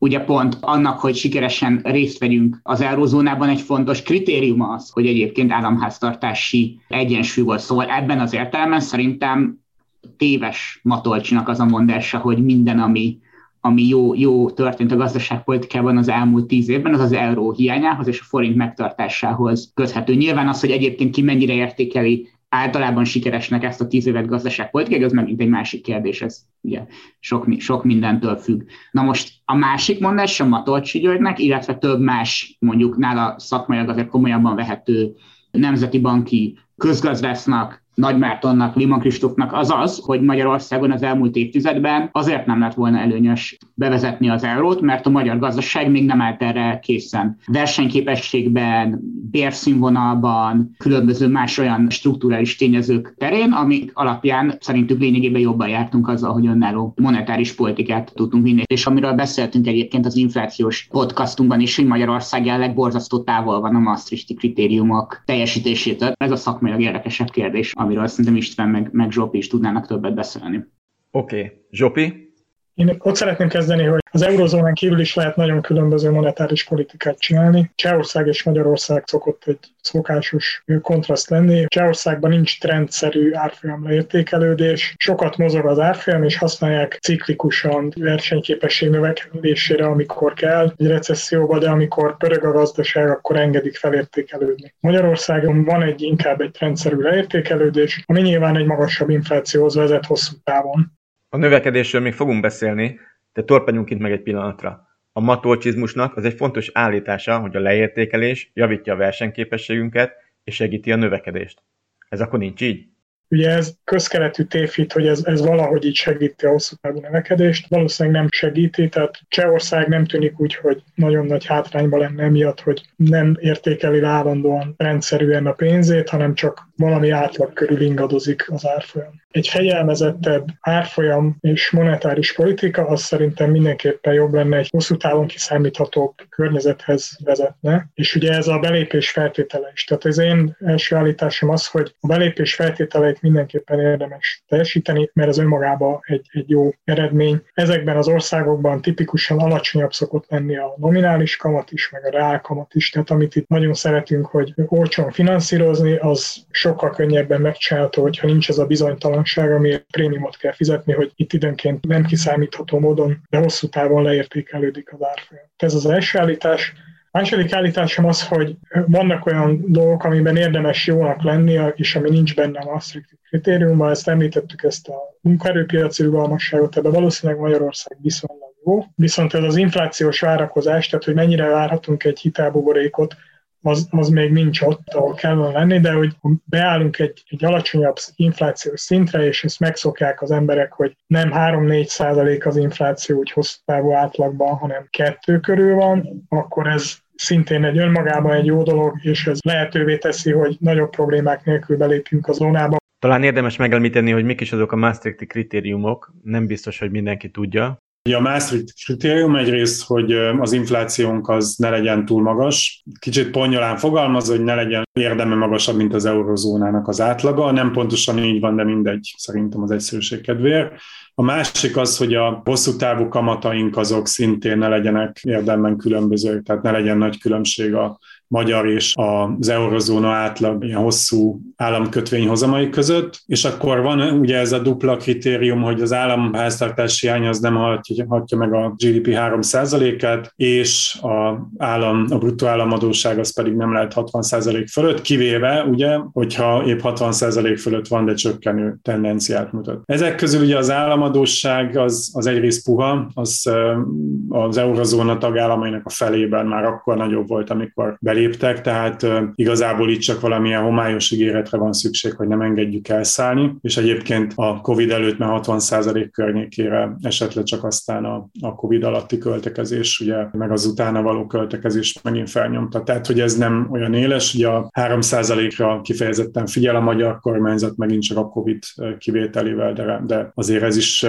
ugye pont annak, hogy sikeresen részt vegyünk az eurozónában, egy fontos kritérium az, hogy egyébként államháztartási egyensúly volt. Szóval ebben az értelemben szerintem téves Matolcsinak az a mondása, hogy minden, ami, ami jó, jó történt a gazdaságpolitikában az elmúlt tíz évben, az az euró hiányához és a forint megtartásához köthető. Nyilván az, hogy egyébként ki mennyire értékeli általában sikeresnek ezt a tíz évet gazdaságpolitikai, az megint egy másik kérdés, ez ugye sok, sok mindentől függ. Na most a másik mondás a Matolcsi Györgynek, illetve több más, mondjuk nála szakmailag azért komolyabban vehető nemzeti banki közgazdásznak, nagy Mártonnak, Liman Kristófnak az az, hogy Magyarországon az elmúlt évtizedben azért nem lett volna előnyös bevezetni az eurót, mert a magyar gazdaság még nem állt erre készen. Versenyképességben, bérszínvonalban, különböző más olyan strukturális tényezők terén, amik alapján szerintük lényegében jobban jártunk azzal, hogy önálló monetáris politikát tudtunk vinni. És amiről beszéltünk egyébként az inflációs podcastunkban is, hogy Magyarország jelenleg borzasztó távol van a Maastrichti kritériumok teljesítésétől. Ez a szakmailag érdekesebb kérdés, amiről szerintem István meg, meg Zsopi is tudnának többet beszélni. Oké. Okay. Zsopi? Én ott szeretném kezdeni, hogy az eurozónán kívül is lehet nagyon különböző monetáris politikát csinálni. Csehország és Magyarország szokott egy szokásos kontraszt lenni. Csehországban nincs trendszerű árfolyam leértékelődés, sokat mozog az árfolyam, és használják ciklikusan versenyképesség növekedésére, amikor kell egy recesszióba, de amikor pörög a gazdaság, akkor engedik felértékelődni. Magyarországon van egy inkább egy trendszerű leértékelődés, ami nyilván egy magasabb inflációhoz vezet hosszú távon. A növekedésről még fogunk beszélni, de torpanyunk itt meg egy pillanatra. A matolcsizmusnak az egy fontos állítása, hogy a leértékelés javítja a versenyképességünket és segíti a növekedést. Ez akkor nincs így? Ugye ez közkeletű tévhit, hogy ez, ez valahogy így segíti a hosszú távú növekedést. Valószínűleg nem segíti, tehát Csehország nem tűnik úgy, hogy nagyon nagy hátrányba lenne emiatt, hogy nem értékeli állandóan rendszerűen a pénzét, hanem csak valami átlag körül ingadozik az árfolyam. Egy fegyelmezettebb árfolyam és monetáris politika az szerintem mindenképpen jobb lenne, egy hosszú távon kiszámíthatóbb környezethez vezetne, és ugye ez a belépés feltétele is. Tehát az én első állításom az, hogy a belépés feltételeit mindenképpen érdemes teljesíteni, mert ez önmagában egy, egy jó eredmény. Ezekben az országokban tipikusan alacsonyabb szokott lenni a nominális kamat is, meg a reál kamat is, tehát amit itt nagyon szeretünk, hogy olcsón finanszírozni, az sokkal könnyebben megcsinálható, hogyha nincs ez a bizonytalanság, amiért prémiumot kell fizetni, hogy itt időnként nem kiszámítható módon, de hosszú távon leértékelődik az árfolyam. Ez az első állítás. Második állításom az, hogy vannak olyan dolgok, amiben érdemes jónak lenni, és ami nincs benne a Maastricht kritériumban, ezt említettük, ezt a munkaerőpiaci rugalmasságot, ebben valószínűleg Magyarország viszonylag jó. Viszont ez az inflációs várakozás, tehát hogy mennyire várhatunk egy hitelbuborékot, az, az még nincs ott, ahol kellene lenni, de hogy beállunk egy, egy alacsonyabb inflációs szintre, és ezt megszokják az emberek, hogy nem 3-4 százalék az infláció úgy hosszú távú átlagban, hanem kettő körül van, akkor ez szintén egy önmagában egy jó dolog, és ez lehetővé teszi, hogy nagyobb problémák nélkül belépjünk a zónába. Talán érdemes megemlíteni, hogy mik is azok a Maastrichti kritériumok, nem biztos, hogy mindenki tudja. A Maastricht kritérium egyrészt, hogy az inflációnk az ne legyen túl magas. Kicsit ponyolán fogalmaz, hogy ne legyen érdeme magasabb, mint az eurozónának az átlaga. Nem pontosan így van, de mindegy, szerintem az egyszerűség kedvéért. A másik az, hogy a hosszú távú kamataink azok szintén ne legyenek érdemben különbözők, tehát ne legyen nagy különbség a magyar és az eurozóna átlag ilyen hosszú államkötvény hozamai között, és akkor van ugye ez a dupla kritérium, hogy az államháztartási hiány az nem hatja meg a GDP 3%-át, és a, állam, a bruttó államadóság az pedig nem lehet 60% fölött, kivéve ugye, hogyha épp 60% fölött van, de csökkenő tendenciát mutat. Ezek közül ugye az államadóság az, az egyrészt puha, az az eurozóna tagállamainak a felében már akkor nagyobb volt, amikor belé beléptek, tehát igazából itt csak valamilyen homályos ígéretre van szükség, hogy nem engedjük elszállni, és egyébként a COVID előtt már 60% környékére esetleg csak aztán a, a COVID alatti költekezés, ugye, meg az utána való költekezés megint felnyomta. Tehát, hogy ez nem olyan éles, ugye a 3%-ra kifejezetten figyel a magyar kormányzat, megint csak a COVID kivételével, de, de azért ez is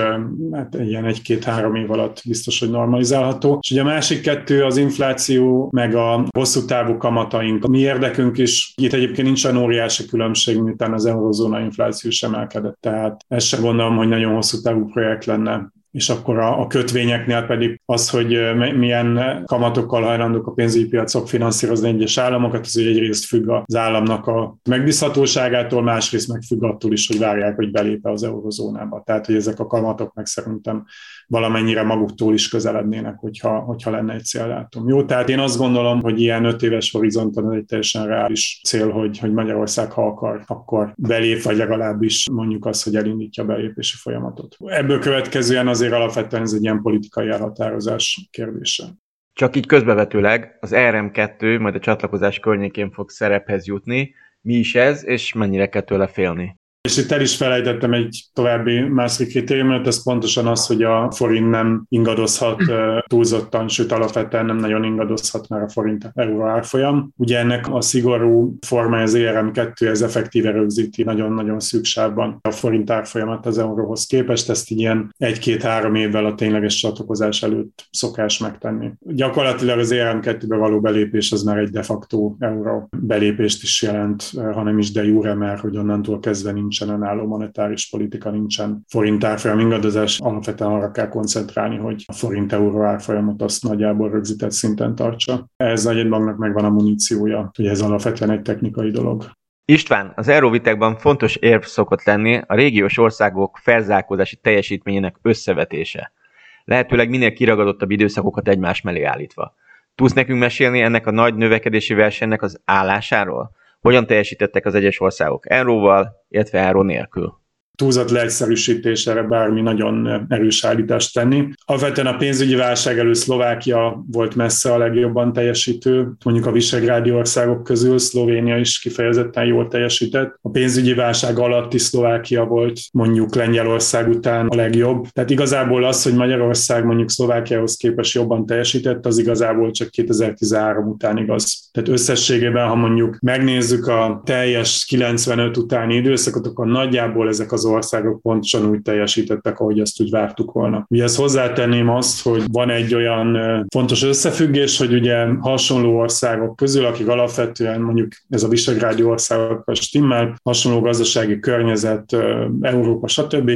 hát ilyen egy-két-három év alatt biztos, hogy normalizálható. És ugye a másik kettő az infláció, meg a hosszú távú kamataink. Mi érdekünk is, itt egyébként nincs olyan óriási különbség, miután az eurozóna infláció sem emelkedett. Tehát ezt sem gondolom, hogy nagyon hosszú távú projekt lenne és akkor a, kötvényeknél pedig az, hogy milyen kamatokkal hajlandók a pénzügyi piacok finanszírozni egyes államokat, az egyrészt függ az államnak a megbízhatóságától, másrészt meg függ attól is, hogy várják, hogy belépe az eurozónába. Tehát, hogy ezek a kamatok meg szerintem valamennyire maguktól is közelednének, hogyha, hogyha lenne egy céldátum. Jó, tehát én azt gondolom, hogy ilyen öt éves horizonton egy teljesen reális cél, hogy, hogy Magyarország, ha akar, akkor belép, vagy legalábbis mondjuk azt, hogy elindítja a belépési folyamatot. Ebből következően azért alapvetően ez egy ilyen politikai elhatározás kérdése. Csak így közbevetőleg az RM2 majd a csatlakozás környékén fog szerephez jutni. Mi is ez, és mennyire kell tőle félni? És itt el is felejtettem egy további másik kritériumot, ez pontosan az, hogy a forint nem ingadozhat túlzottan, sőt alapvetően nem nagyon ingadozhat már a forint euró árfolyam. Ugye ennek a szigorú forma az ERM2, ez effektíve rögzíti nagyon-nagyon szüksávban a forint árfolyamat az euróhoz képest, ezt így ilyen egy-két-három évvel a tényleges csatlakozás előtt szokás megtenni. Gyakorlatilag az ERM2-be való belépés az már egy de facto euró belépést is jelent, hanem is de jure, mert hogy onnantól kezdve nincs nincsen önálló monetáris politika, nincsen forint árfolyam ingadozás, alapvetően arra kell koncentrálni, hogy a forint-euró árfolyamot azt nagyjából rögzített szinten tartsa. Ez a banknak megvan a muníciója, hogy ez alapvetően egy technikai dolog. István, az euróvitekban fontos érv szokott lenni a régiós országok felzárkózási teljesítményének összevetése. Lehetőleg minél kiragadottabb időszakokat egymás mellé állítva. Tudsz nekünk mesélni ennek a nagy növekedési versenynek az állásáról? Hogyan teljesítettek az egyes országok euróval, illetve euró nélkül? Túlzott leegyszerűsítésre bármi nagyon erős állítást tenni. Alapvetően a pénzügyi válság előtt Szlovákia volt messze a legjobban teljesítő, mondjuk a visegrádi országok közül Szlovénia is kifejezetten jól teljesített. A pénzügyi válság alatti Szlovákia volt mondjuk Lengyelország után a legjobb. Tehát igazából az, hogy Magyarország mondjuk Szlovákiához képest jobban teljesített, az igazából csak 2013 után igaz. Tehát összességében, ha mondjuk megnézzük a teljes 95 utáni időszakot, akkor nagyjából ezek az országok pontosan úgy teljesítettek, ahogy ezt úgy vártuk volna. Ugye ezt hozzátenném azt, hogy van egy olyan fontos összefüggés, hogy ugye hasonló országok közül, akik alapvetően mondjuk ez a visegrádi országok a stimmel, hasonló gazdasági környezet, Európa, stb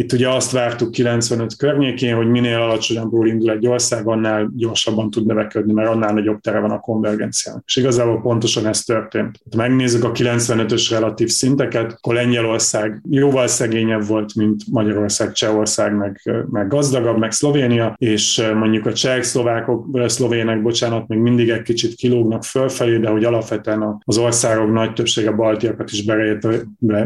itt ugye azt vártuk 95 környékén, hogy minél alacsonyabbról indul egy ország, annál gyorsabban tud növekedni, mert annál nagyobb tere van a konvergenciának. És igazából pontosan ez történt. Ha megnézzük a 95-ös relatív szinteket, akkor Lengyelország jóval szegényebb volt, mint Magyarország, Csehország, meg, meg gazdagabb, meg Szlovénia, és mondjuk a cseh, szlovákok, szlovének, bocsánat, még mindig egy kicsit kilógnak fölfelé, de hogy alapvetően az országok nagy többsége baltiakat is berejetve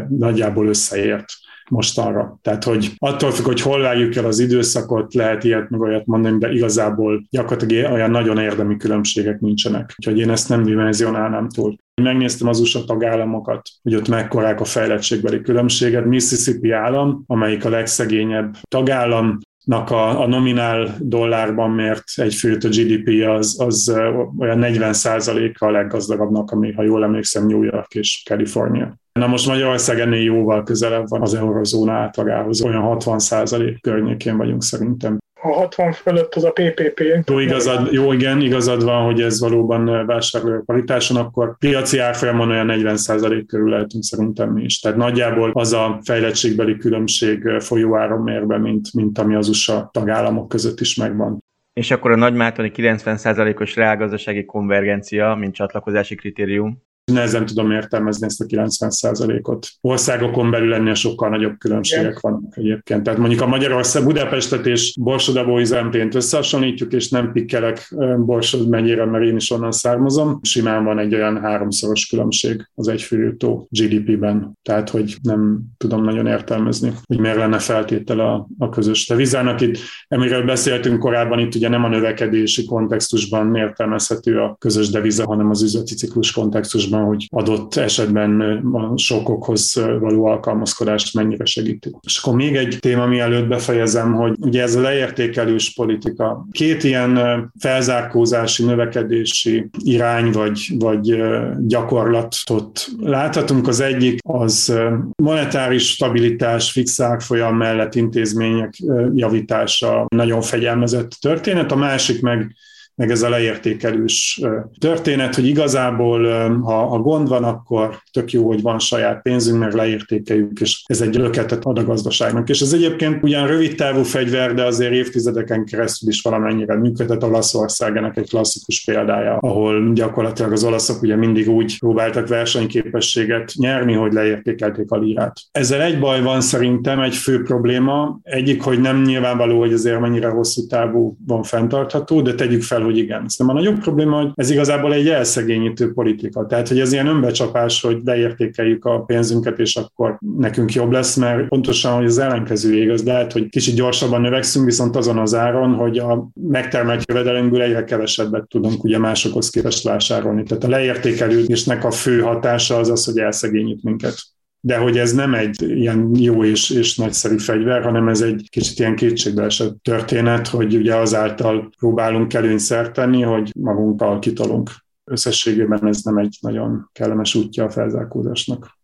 nagyjából összeért mostanra. Tehát, hogy attól függ, hogy hol várjuk el az időszakot, lehet ilyet meg olyat mondani, de igazából gyakorlatilag olyan nagyon érdemi különbségek nincsenek. Úgyhogy én ezt nem dimenzionálnám túl. Megnéztem az USA tagállamokat, hogy ott mekkorák a fejlettségbeli különbséget. Mississippi állam, amelyik a legszegényebb tagállam, a, a nominál dollárban mért egy főt a GDP az, az olyan 40% a leggazdagabbnak, ami, ha jól emlékszem, New York és Kalifornia. Na most Magyarország ennél jóval közelebb van az eurozóna átlagához, olyan 60% környékén vagyunk szerintem a 60 fölött az a PPP. Jó, igazad, jó igen, igazad van, hogy ez valóban vásárlói paritáson, akkor piaci árfolyamon olyan 40% körül lehetünk szerintem mi is. Tehát nagyjából az a fejlettségbeli különbség folyóárommérben, mint, mint ami az USA tagállamok között is megvan. És akkor a nagymátoni 90%-os reálgazdasági konvergencia, mint csatlakozási kritérium, nehezen tudom értelmezni ezt a 90%-ot. Országokon belül ennél sokkal nagyobb különbségek Igen. vannak egyébként. Tehát mondjuk a Magyarország Budapestet és Borsodabói Zemtént összehasonlítjuk, és nem pikkelek Borsod mennyire, mert én is onnan származom. Simán van egy olyan háromszoros különbség az egyfőjutó GDP-ben. Tehát, hogy nem tudom nagyon értelmezni, hogy miért lenne feltétele a, a közös devizának. Itt, amiről beszéltünk korábban, itt ugye nem a növekedési kontextusban értelmezhető a közös deviza, hanem az üzleti ciklus kontextusban vonatkozásban, hogy adott esetben a sokokhoz való alkalmazkodást mennyire segíti. És akkor még egy téma, mielőtt befejezem, hogy ugye ez a leértékelős politika. Két ilyen felzárkózási, növekedési irány vagy, vagy gyakorlatot láthatunk. Az egyik az monetáris stabilitás, fix árfolyam mellett intézmények javítása, nagyon fegyelmezett történet. A másik meg meg ez a leértékelős történet, hogy igazából, ha, ha gond van, akkor tök jó, hogy van saját pénzünk, mert leértékeljük, és ez egy löketet ad a gazdaságnak. És ez egyébként ugyan rövid távú fegyver, de azért évtizedeken keresztül is valamennyire működött. Olaszország ennek egy klasszikus példája, ahol gyakorlatilag az olaszok ugye mindig úgy próbáltak versenyképességet nyerni, hogy leértékelték a lírát. Ezzel egy baj van szerintem, egy fő probléma. Egyik, hogy nem nyilvánvaló, hogy azért mennyire hosszú távú van fenntartható, de tegyük fel, hogy igen. Szerintem a nagyobb probléma, hogy ez igazából egy elszegényítő politika. Tehát, hogy ez ilyen önbecsapás, hogy leértékeljük a pénzünket, és akkor nekünk jobb lesz, mert pontosan, hogy az ellenkező igaz. Lehet, hogy kicsit gyorsabban növekszünk, viszont azon az áron, hogy a megtermelt jövedelemből egyre kevesebbet tudunk ugye másokhoz képest vásárolni. Tehát a leértékelődésnek a fő hatása az az, hogy elszegényít minket de hogy ez nem egy ilyen jó és, és nagyszerű fegyver, hanem ez egy kicsit ilyen kétségbeesett történet, hogy ugye azáltal próbálunk előnyszert tenni, hogy magunkkal kitolunk. Összességében ez nem egy nagyon kellemes útja a felzárkózásnak.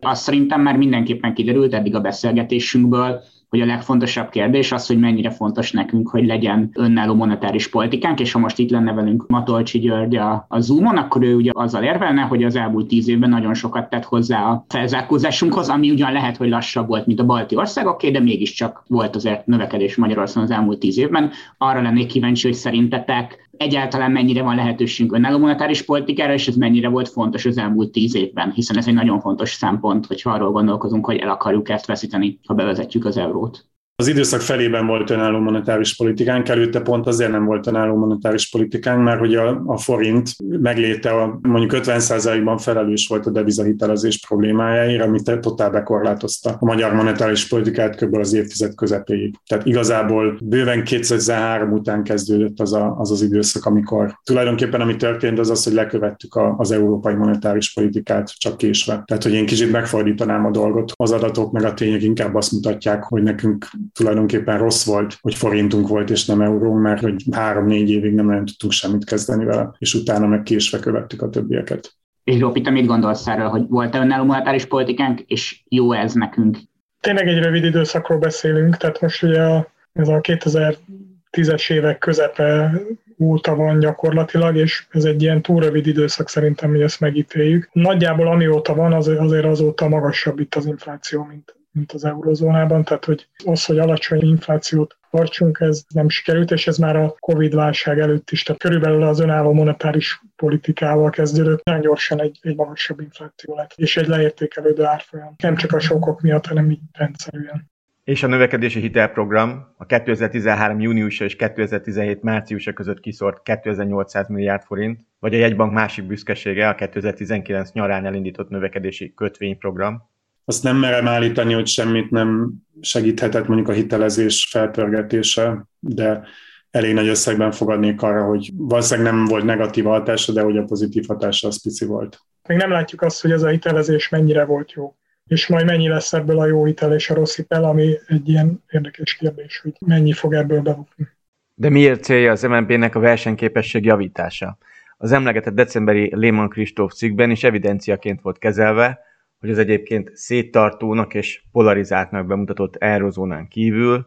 Azt szerintem már mindenképpen kiderült eddig a beszélgetésünkből, hogy a legfontosabb kérdés az, hogy mennyire fontos nekünk, hogy legyen önálló monetáris politikánk, és ha most itt lenne velünk Matolcsi György a, a Zoomon, akkor ő ugye azzal érvelne, hogy az elmúlt tíz évben nagyon sokat tett hozzá a felzárkózásunkhoz, ami ugyan lehet, hogy lassabb volt, mint a balti országoké, de mégiscsak volt azért növekedés Magyarországon az elmúlt tíz évben. Arra lennék kíváncsi, hogy szerintetek egyáltalán mennyire van lehetőségünk önálló monetáris politikára, és ez mennyire volt fontos az elmúlt tíz évben, hiszen ez egy nagyon fontos szempont, hogy arról gondolkozunk, hogy el akarjuk ezt veszíteni, ha bevezetjük az eurót. Az időszak felében volt önálló monetáris politikánk, előtte pont azért nem volt önálló monetáris politikánk, mert hogy a, a forint megléte a, mondjuk 50%-ban felelős volt a devizahitelezés problémájáért, amit totál bekorlátozta a magyar monetáris politikát kb. az évtized közepéig. Tehát igazából bőven 2003 után kezdődött az, a, az az időszak, amikor tulajdonképpen ami történt, az az, hogy lekövettük a, az európai monetáris politikát csak késve. Tehát, hogy én kicsit megfordítanám a dolgot. Az adatok meg a tények inkább azt mutatják, hogy nekünk tulajdonképpen rossz volt, hogy forintunk volt és nem euró, mert hogy három-négy évig nem nagyon tudtunk semmit kezdeni vele, és utána meg késve követtük a többieket. És Zsófi, te mit gondolsz erről, hogy volt-e önálló monetáris politikánk, és jó ez nekünk? Tényleg egy rövid időszakról beszélünk, tehát most ugye a, ez a 2010-es évek közepe óta van gyakorlatilag, és ez egy ilyen túl rövid időszak szerintem, hogy ezt megítéljük. Nagyjából amióta van, azért azóta magasabb itt az infláció, mint, mint az eurozónában, tehát hogy az, hogy alacsony inflációt tartsunk, ez nem sikerült, és ez már a Covid-válság előtt is, tehát körülbelül az önálló monetáris politikával kezdődött, nagyon gyorsan egy, egy magasabb infláció lett, és egy leértékelődő árfolyam. Nem csak a sokok miatt, hanem így rendszerűen. És a növekedési hitelprogram a 2013. júniusa és 2017. márciusa között kiszort 2800 milliárd forint, vagy a jegybank másik büszkesége a 2019 nyarán elindított növekedési kötvényprogram, azt nem merem állítani, hogy semmit nem segíthetett mondjuk a hitelezés felpörgetése, de elég nagy összegben fogadnék arra, hogy valószínűleg nem volt negatív hatása, de hogy a pozitív hatása az pici volt. Még nem látjuk azt, hogy ez a hitelezés mennyire volt jó és majd mennyi lesz ebből a jó hitel és a rossz hitel, ami egy ilyen érdekes kérdés, hogy mennyi fog ebből bebukni. De miért célja az MNP-nek a versenyképesség javítása? Az emlegetett decemberi Lehman Kristóf cikkben is evidenciaként volt kezelve, hogy az egyébként széttartónak és polarizáltnak bemutatott eurozónán kívül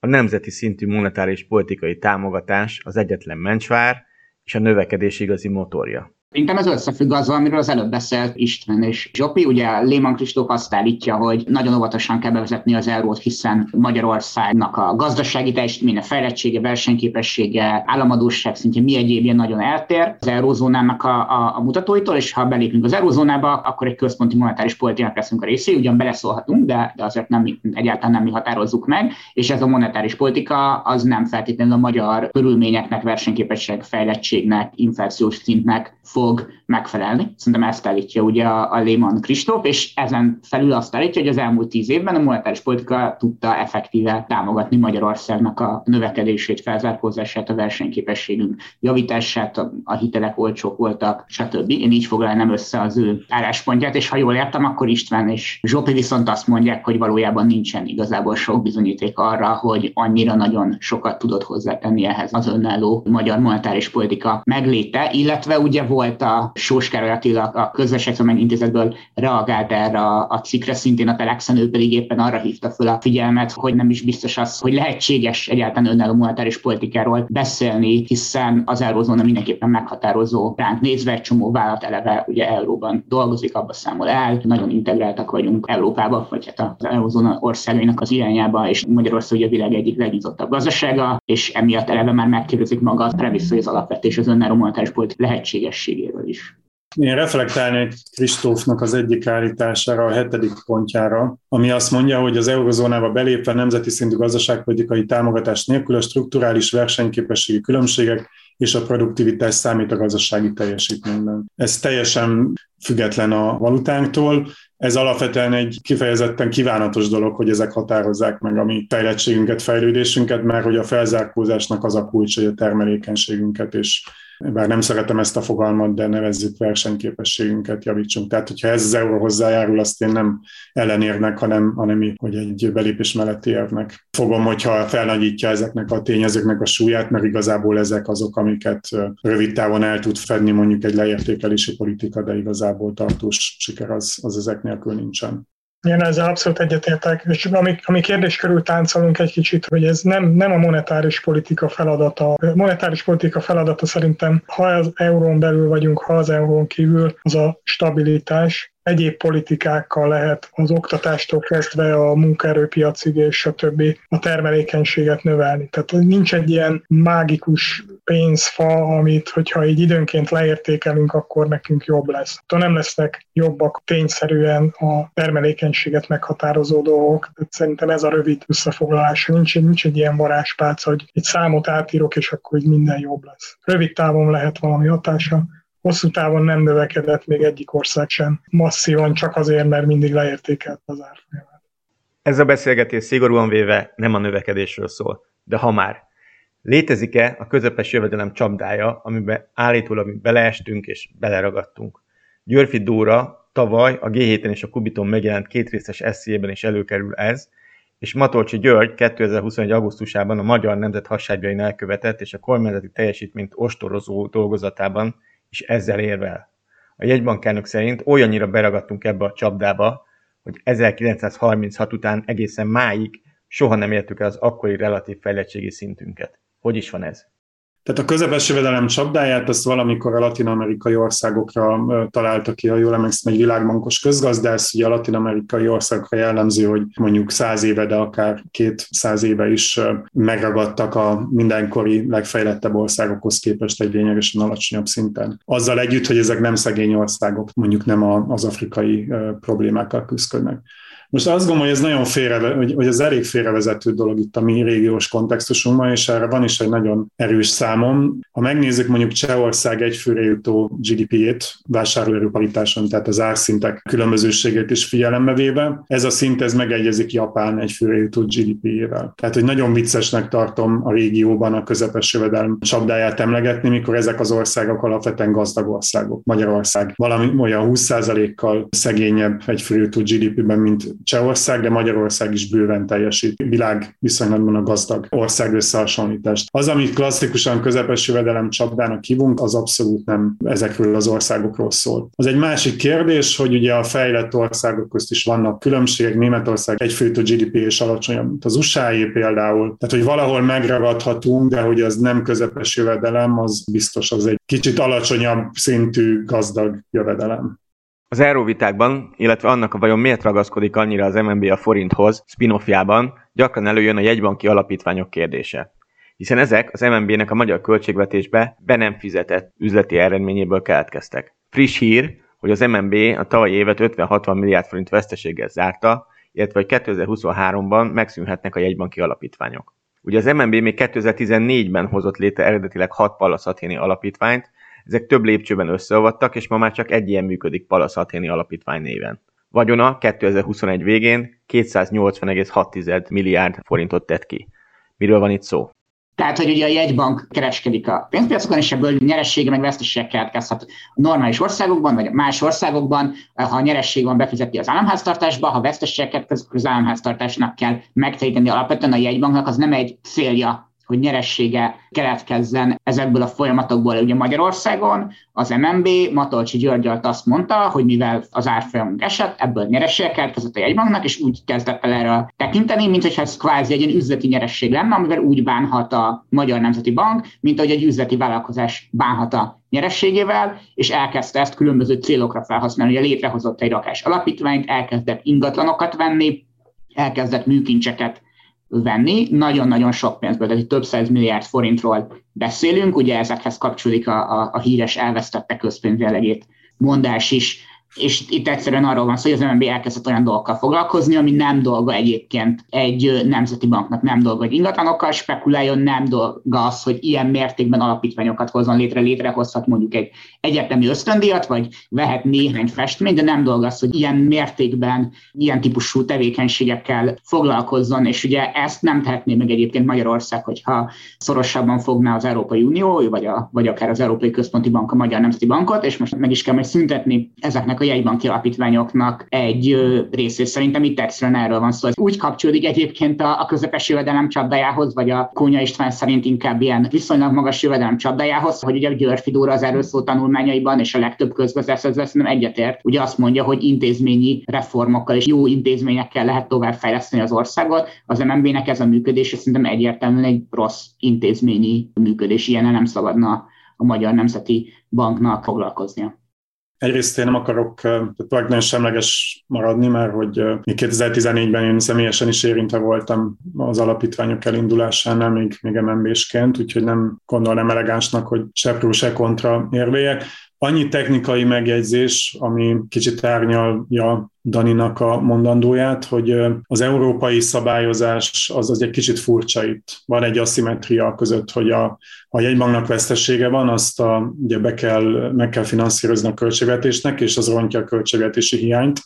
a nemzeti szintű monetáris politikai támogatás az egyetlen mencsvár és a növekedés igazi motorja. Szerintem ez összefügg azzal, amiről az előbb beszélt István és Zsopi. Ugye Lehman Kristóf azt állítja, hogy nagyon óvatosan kell bevezetni az eurót, hiszen Magyarországnak a gazdasági teljesítménye, fejlettsége, versenyképessége, államadóság szintje mi egyébként nagyon eltér az eurózónának a, a, a mutatóitól, és ha belépünk az eurózónába, akkor egy központi monetáris politikának leszünk a részé, ugyan beleszólhatunk, de, de azért nem, egyáltalán nem mi határozzuk meg, és ez a monetáris politika az nem feltétlenül a magyar körülményeknek, versenyképesség, fejlettségnek, inflációs szintnek fog megfelelni. Szerintem ezt állítja ugye a, a Lehman Kristóf, és ezen felül azt állítja, hogy az elmúlt tíz évben a monetáris politika tudta effektíve támogatni Magyarországnak a növekedését, felzárkózását, a versenyképességünk javítását, a, a hitelek olcsók voltak, stb. Én így foglalnám össze az ő álláspontját, és ha jól értem, akkor István és Zsopi viszont azt mondják, hogy valójában nincsen igazából sok bizonyíték arra, hogy annyira nagyon sokat tudott hozzátenni ehhez az önálló magyar monetáris politika megléte, illetve ugye volt a Sós Károly Attila a közösségtudomány intézetből reagált erre a, a cikkre, szintén a Telexen, ő pedig éppen arra hívta fel a figyelmet, hogy nem is biztos az, hogy lehetséges egyáltalán önálló monetáris politikáról beszélni, hiszen az eurózóna mindenképpen meghatározó ránk nézve, egy csomó vállalat eleve ugye euróban dolgozik, abba számol el, nagyon integráltak vagyunk Európába, vagy hát az eurózóna országainak az irányába, és Magyarország ugye a világ egyik legnyitottabb gazdasága, és emiatt eleve már megkérdezik maga a premissz, hogy az alapvetés az önálló monetáris politika lehetségességéről is. Én reflektálnék Kristófnak az egyik állítására, a hetedik pontjára, ami azt mondja, hogy az eurozónába belépve nemzeti szintű gazdaságpolitikai támogatás nélkül a strukturális versenyképességi különbségek és a produktivitás számít a gazdasági teljesítményben. Ez teljesen független a valutánktól, ez alapvetően egy kifejezetten kívánatos dolog, hogy ezek határozzák meg a mi fejlettségünket, fejlődésünket, mert hogy a felzárkózásnak az a kulcs, hogy a termelékenységünket és bár nem szeretem ezt a fogalmat, de nevezzük versenyképességünket, javítsunk. Tehát, hogyha ez az euró hozzájárul, azt én nem ellenérnek, hanem, hanem hogy egy belépés melletti érvnek. Fogom, hogyha felnagyítja ezeknek a tényezőknek a súlyát, mert igazából ezek azok, amiket rövid távon el tud fedni mondjuk egy leértékelési politika, de igazából tartós siker az, az ezek nélkül nincsen. Igen, ezzel abszolút egyetértek. És ami, ami kérdés körül táncolunk egy kicsit, hogy ez nem, nem a monetáris politika feladata. A monetáris politika feladata szerintem, ha az eurón belül vagyunk, ha az eurón kívül, az a stabilitás, egyéb politikákkal lehet az oktatástól kezdve a munkaerőpiacig és a többi a termelékenységet növelni. Tehát nincs egy ilyen mágikus pénzfa, amit, hogyha így időnként leértékelünk, akkor nekünk jobb lesz. Tehát nem lesznek jobbak tényszerűen a termelékenységet meghatározó dolgok. Tehát szerintem ez a rövid összefoglalás. Nincs, nincs egy ilyen varázspálc, hogy egy számot átírok, és akkor így minden jobb lesz. Rövid távon lehet valami hatása, hosszú távon nem növekedett még egyik ország sem masszívan, csak azért, mert mindig leértékelt az árfolyamát. Ez a beszélgetés szigorúan véve nem a növekedésről szól, de ha már. Létezik-e a közepes jövedelem csapdája, amiben állítólag beleestünk és beleragadtunk? Györfi Dóra tavaly a G7-en és a Kubiton megjelent kétrészes eszélyében is előkerül ez, és Matolcsi György 2021. augusztusában a Magyar Nemzet hasságjain elkövetett és a kormányzati teljesítményt ostorozó dolgozatában és ezzel érvel. A jegybankelnök szerint olyannyira beragadtunk ebbe a csapdába, hogy 1936 után egészen máig soha nem értük el az akkori relatív fejlettségi szintünket. Hogy is van ez? Tehát a közepes jövedelem csapdáját azt valamikor a latin-amerikai országokra találta ki, ha jól emlékszem, egy világbankos közgazdász, ugye a latin-amerikai országokra jellemző, hogy mondjuk száz éve, de akár két száz éve is megragadtak a mindenkori legfejlettebb országokhoz képest egy lényegesen alacsonyabb szinten. Azzal együtt, hogy ezek nem szegény országok, mondjuk nem az afrikai problémákkal küzdködnek. Most azt gondolom, hogy ez nagyon félre, hogy, hogy ez elég félrevezető dolog itt a mi régiós kontextusunkban, és erre van is egy nagyon erős számom. Ha megnézzük mondjuk Csehország egyfőre jutó GDP-ét vásárlóerőparitáson, tehát az árszintek különbözőségét is figyelembe véve, ez a szint ez megegyezik Japán egyfőre jutó GDP-jével. Tehát, hogy nagyon viccesnek tartom a régióban a közepes jövedelem csapdáját emlegetni, mikor ezek az országok alapvetően gazdag országok. Magyarország valami olyan 20%-kal szegényebb egyfőre jutó GDP-ben, mint Csehország, de Magyarország is bőven teljesít világ viszonylatban a gazdag ország összehasonlítást. Az, amit klasszikusan közepes jövedelem csapdának hívunk, az abszolút nem ezekről az országokról szól. Az egy másik kérdés, hogy ugye a fejlett országok közt is vannak különbségek. Németország egyfőtő GDP és alacsonyabb, mint az usa például. Tehát, hogy valahol megragadhatunk, de hogy az nem közepes jövedelem, az biztos az egy kicsit alacsonyabb szintű gazdag jövedelem. Az euróvitákban, illetve annak a vajon miért ragaszkodik annyira az MNB a forinthoz spin-offjában gyakran előjön a jegybanki alapítványok kérdése. Hiszen ezek az MNB-nek a magyar költségvetésbe be nem fizetett üzleti eredményéből keletkeztek. Friss hír, hogy az MNB a tavalyi évet 50-60 milliárd forint veszteséggel zárta, illetve hogy 2023-ban megszűnhetnek a jegybanki alapítványok. Ugye az MNB még 2014-ben hozott létre eredetileg 6 palaszaténi alapítványt, ezek több lépcsőben összeolvadtak, és ma már csak egy ilyen működik Palasz Athéni Alapítvány néven. Vagyona 2021 végén 280,6 milliárd forintot tett ki. Miről van itt szó? Tehát, hogy ugye a jegybank kereskedik a pénzpiacokon, és ebből nyeressége meg veszteségek keletkezhet normális országokban, vagy más országokban. Ha a nyeresség van, befizeti az államháztartásba, ha veszteségek keletkezik, az államháztartásnak kell megtejteni alapvetően a jegybanknak, az nem egy célja hogy nyeressége keletkezzen ezekből a folyamatokból. Ugye Magyarországon az MNB Matolcsi Györgyalt azt mondta, hogy mivel az árfolyamunk esett, ebből nyeressége keletkezett a jegybanknak, és úgy kezdett el erre tekinteni, mint hogyha ez kvázi egy üzleti nyeresség lenne, amivel úgy bánhat a Magyar Nemzeti Bank, mint ahogy egy üzleti vállalkozás bánhat a nyerességével, és elkezdte ezt különböző célokra felhasználni. Ugye létrehozott egy rakás alapítványt, elkezdett ingatlanokat venni, elkezdett műkincseket venni, nagyon-nagyon sok pénzből, tehát több száz milliárd forintról beszélünk, ugye ezekhez kapcsolódik a, a, a híres elvesztette közpénzjelegét mondás is, és itt egyszerűen arról van szó, hogy az MNB elkezdett olyan dolgokkal foglalkozni, ami nem dolga egyébként egy nemzeti banknak, nem dolga, hogy ingatlanokkal spekuláljon, nem dolga az, hogy ilyen mértékben alapítványokat hozzon létre, létrehozhat mondjuk egy egyetemi ösztöndíjat, vagy vehet néhány festményt, de nem dolga az, hogy ilyen mértékben, ilyen típusú tevékenységekkel foglalkozzon, és ugye ezt nem tehetné meg egyébként Magyarország, hogyha szorosabban fogná az Európai Unió, vagy, a, vagy akár az Európai Központi Bank, a Magyar Nemzeti Bankot, és most meg is kell majd szüntetni ezeknek a jegybanki alapítványoknak egy részét. Szerintem itt egyszerűen erről van szó. Ez úgy kapcsolódik egyébként a, a közepes jövedelem csapdájához, vagy a Kónya István szerint inkább ilyen viszonylag magas jövedelem csapdájához, hogy ugye Györfi Dóra az erről szó tanulmányaiban, és a legtöbb közgazdász ezzel egyetért. Ugye azt mondja, hogy intézményi reformokkal és jó intézményekkel lehet tovább fejleszteni az országot. Az MNB-nek ez a működés szerintem egyértelműen egy rossz intézményi működés. Ilyen nem szabadna a Magyar Nemzeti Banknak foglalkoznia. Egyrészt én nem akarok nagyon semleges maradni, mert hogy 2014-ben én személyesen is érintve voltam az alapítványok elindulásánál, még, még MNB-sként, úgyhogy nem gondolnám elegánsnak, hogy se pró, se kontra érvélyek. Annyi technikai megjegyzés, ami kicsit árnyalja Daninak a mondandóját, hogy az európai szabályozás az, az egy kicsit furcsa itt. Van egy aszimetria között, hogy a, a jegybanknak vesztesége van, azt a, ugye be kell, meg kell finanszírozni a költségvetésnek, és az rontja a költségvetési hiányt.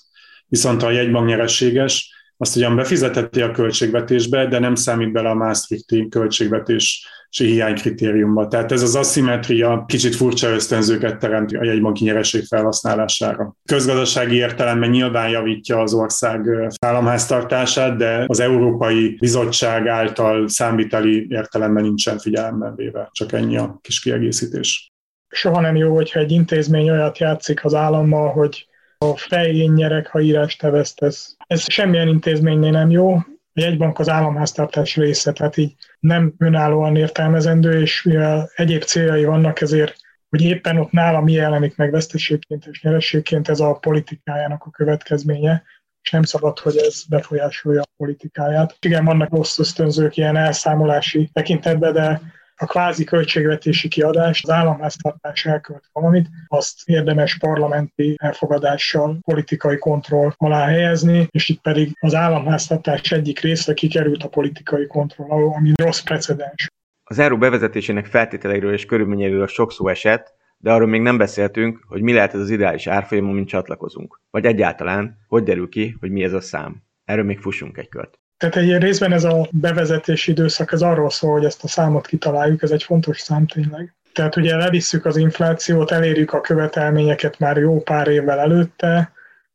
Viszont a jegybank nyereséges, azt ugyan befizeteti a költségvetésbe, de nem számít bele a Maastrichti költségvetés hiánykritériumba. Tehát ez az aszimetria kicsit furcsa ösztönzőket teremt a jegybanki nyereség felhasználására. Közgazdasági értelemben nyilván javítja az ország államháztartását, de az Európai Bizottság által számviteli értelemben nincsen figyelemben véve. Csak ennyi a kis kiegészítés. Soha nem jó, hogyha egy intézmény olyat játszik az állammal, hogy a fején nyerek, ha írás te vesztesz. Ez semmilyen intézménynél nem jó, a jegybank az államháztartás része, tehát így nem önállóan értelmezendő, és mivel egyéb céljai vannak, ezért hogy éppen ott nála mi jelenik meg veszteségként és nyerességként, ez a politikájának a következménye, és nem szabad, hogy ez befolyásolja a politikáját. Igen, vannak rossz ösztönzők ilyen elszámolási tekintetben, de a kvázi költségvetési kiadás, az államháztartás elkövet valamit, azt érdemes parlamenti elfogadással politikai kontroll alá helyezni, és itt pedig az államháztartás egyik része kikerült a politikai kontroll alól, ami rossz precedens. Az euró bevezetésének feltételeiről és körülményeiről sok szó esett, de arról még nem beszéltünk, hogy mi lehet ez az ideális árfolyam, amint csatlakozunk. Vagy egyáltalán, hogy derül ki, hogy mi ez a szám. Erről még fussunk egy kört. Tehát egy részben ez a bevezetési időszak, ez arról szól, hogy ezt a számot kitaláljuk, ez egy fontos szám tényleg. Tehát ugye levisszük az inflációt, elérjük a követelményeket már jó pár évvel előtte,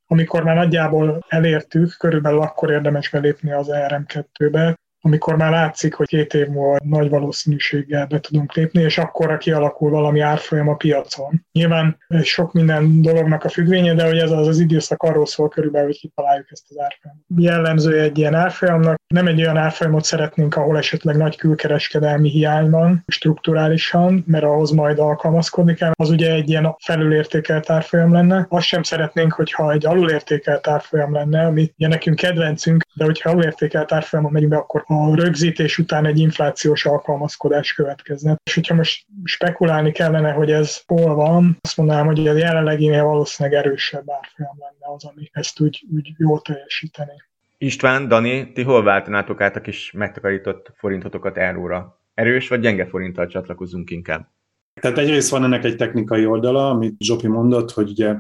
amikor már nagyjából elértük, körülbelül akkor érdemes belépni az ERM2-be, amikor már látszik, hogy két év múlva nagy valószínűséggel be tudunk lépni, és akkorra kialakul valami árfolyam a piacon. Nyilván sok minden dolognak a függvénye, de hogy ez az, az időszak arról szól körülbelül, hogy kitaláljuk ezt az árfolyamot. Jellemző egy ilyen árfolyamnak, nem egy olyan árfolyamot szeretnénk, ahol esetleg nagy külkereskedelmi hiány van strukturálisan, mert ahhoz majd alkalmazkodni kell. Az ugye egy ilyen felülértékelt árfolyam lenne. Azt sem szeretnénk, hogyha egy alulértékelt árfolyam lenne, ami ugye nekünk kedvencünk, de hogyha alulértékelt árfolyamon megyünk be, akkor a rögzítés után egy inflációs alkalmazkodás következne. És hogyha most spekulálni kellene, hogy ez hol van, azt mondanám, hogy a jelenleginél valószínűleg erősebb árfolyam lenne az, ami ezt úgy, úgy jól teljesíteni. István, Dani, ti hol váltanátok át a kis megtakarított forintotokat euróra? Erős vagy gyenge forinttal csatlakozunk inkább? Tehát egyrészt van ennek egy technikai oldala, amit Zsopi mondott, hogy ugye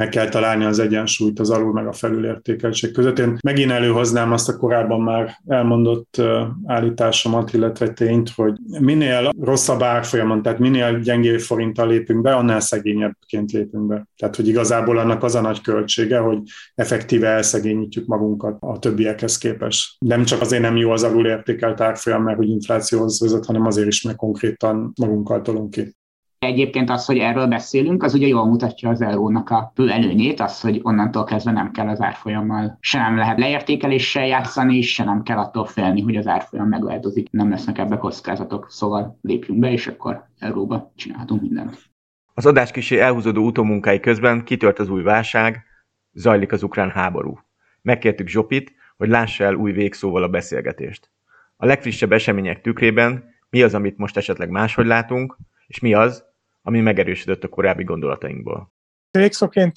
meg kell találni az egyensúlyt az alul meg a felülértékeltség között. Én megint előhoznám azt a korábban már elmondott állításomat, illetve tényt, hogy minél rosszabb árfolyamon, tehát minél gyengébb forinttal lépünk be, annál szegényebbként lépünk be. Tehát, hogy igazából annak az a nagy költsége, hogy effektíve elszegényítjük magunkat a többiekhez képest. Nem csak azért nem jó az alul értékelt árfolyam, mert hogy inflációhoz vezet, hanem azért is, mert konkrétan magunkkal tolunk ki. Egyébként az, hogy erről beszélünk, az ugye jól mutatja az eurónak a fő előnyét, az, hogy onnantól kezdve nem kell az árfolyammal, se nem lehet leértékeléssel játszani, se nem kell attól félni, hogy az árfolyam megváltozik, nem lesznek ebbe kockázatok, szóval lépjünk be, és akkor euróba csinálhatunk mindent. Az adás kisé elhúzódó utómunkái közben kitört az új válság, zajlik az ukrán háború. Megkértük Zsopit, hogy lássa el új végszóval a beszélgetést. A legfrissebb események tükrében mi az, amit most esetleg máshogy látunk, és mi az, ami megerősödött a korábbi gondolatainkból. Végszóként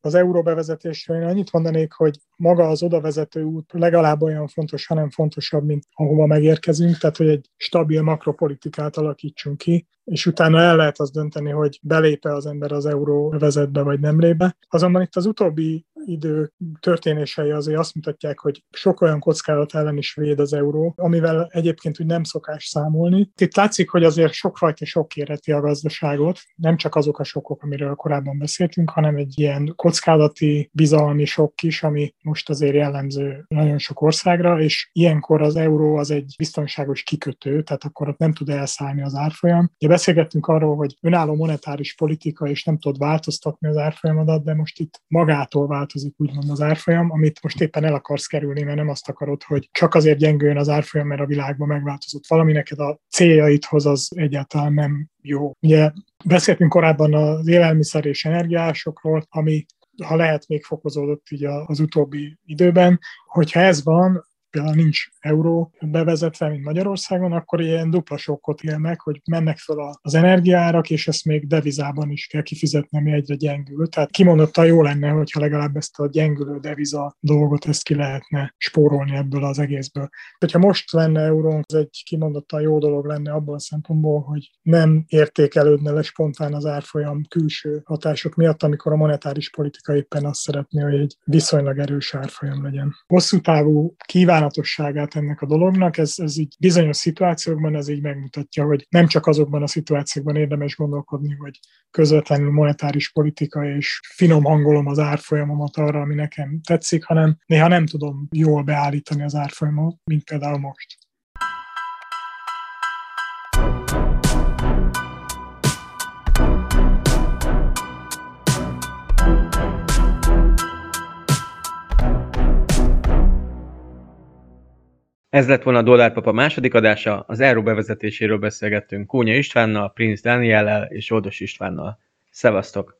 az euró bevezetésről én annyit mondanék, hogy maga az odavezető út legalább olyan fontos, hanem fontosabb, mint ahova megérkezünk, tehát hogy egy stabil makropolitikát alakítsunk ki, és utána el lehet azt dönteni, hogy belépe az ember az euró vezetbe, vagy nem lépe. Azonban itt az utóbbi idő történései azért azt mutatják, hogy sok olyan kockázat ellen is véd az euró, amivel egyébként úgy nem szokás számolni. Itt látszik, hogy azért sokfajta sok éreti a gazdaságot, nem csak azok a sokok, amiről korábban beszéltünk, hanem egy ilyen kockázati, bizalmi sok is, ami most azért jellemző nagyon sok országra, és ilyenkor az euró az egy biztonságos kikötő, tehát akkor ott nem tud elszállni az árfolyam. Ugye beszélgettünk arról, hogy önálló monetáris politika, és nem tud változtatni az árfolyamodat, de most itt magától változik úgymond az árfolyam, amit most éppen el akarsz kerülni, mert nem azt akarod, hogy csak azért gyengüljön az árfolyam, mert a világban megváltozott valami, neked a céljaidhoz az egyáltalán nem jó. Ugye beszéltünk korábban az élelmiszer és energiásokról, ami ha lehet, még fokozódott így az utóbbi időben. Hogyha ez van, például nincs euró bevezetve, mint Magyarországon, akkor ilyen dupla sokkot élnek, hogy mennek fel az energiárak, és ezt még devizában is kell kifizetni, ami egyre gyengül. Tehát kimondottan jó lenne, hogyha legalább ezt a gyengülő deviza dolgot ezt ki lehetne spórolni ebből az egészből. Hogyha most lenne eurónk, ez egy kimondottan jó dolog lenne abban a szempontból, hogy nem értékelődne le spontán az árfolyam külső hatások miatt, amikor a monetáris politika éppen azt szeretné, hogy egy viszonylag erős árfolyam legyen. Hosszú távú kíván kívánatosságát ennek a dolognak, ez, ez így bizonyos szituációkban ez így megmutatja, hogy nem csak azokban a szituációkban érdemes gondolkodni, hogy közvetlenül monetáris politika és finom hangolom az árfolyamomat arra, ami nekem tetszik, hanem néha nem tudom jól beállítani az árfolyamot, mint például most. Ez lett volna a Dollárpapa második adása, az Euró bevezetéséről beszélgettünk Kónya Istvánnal, Prince Daniellel és Oldos Istvánnal. Szevasztok!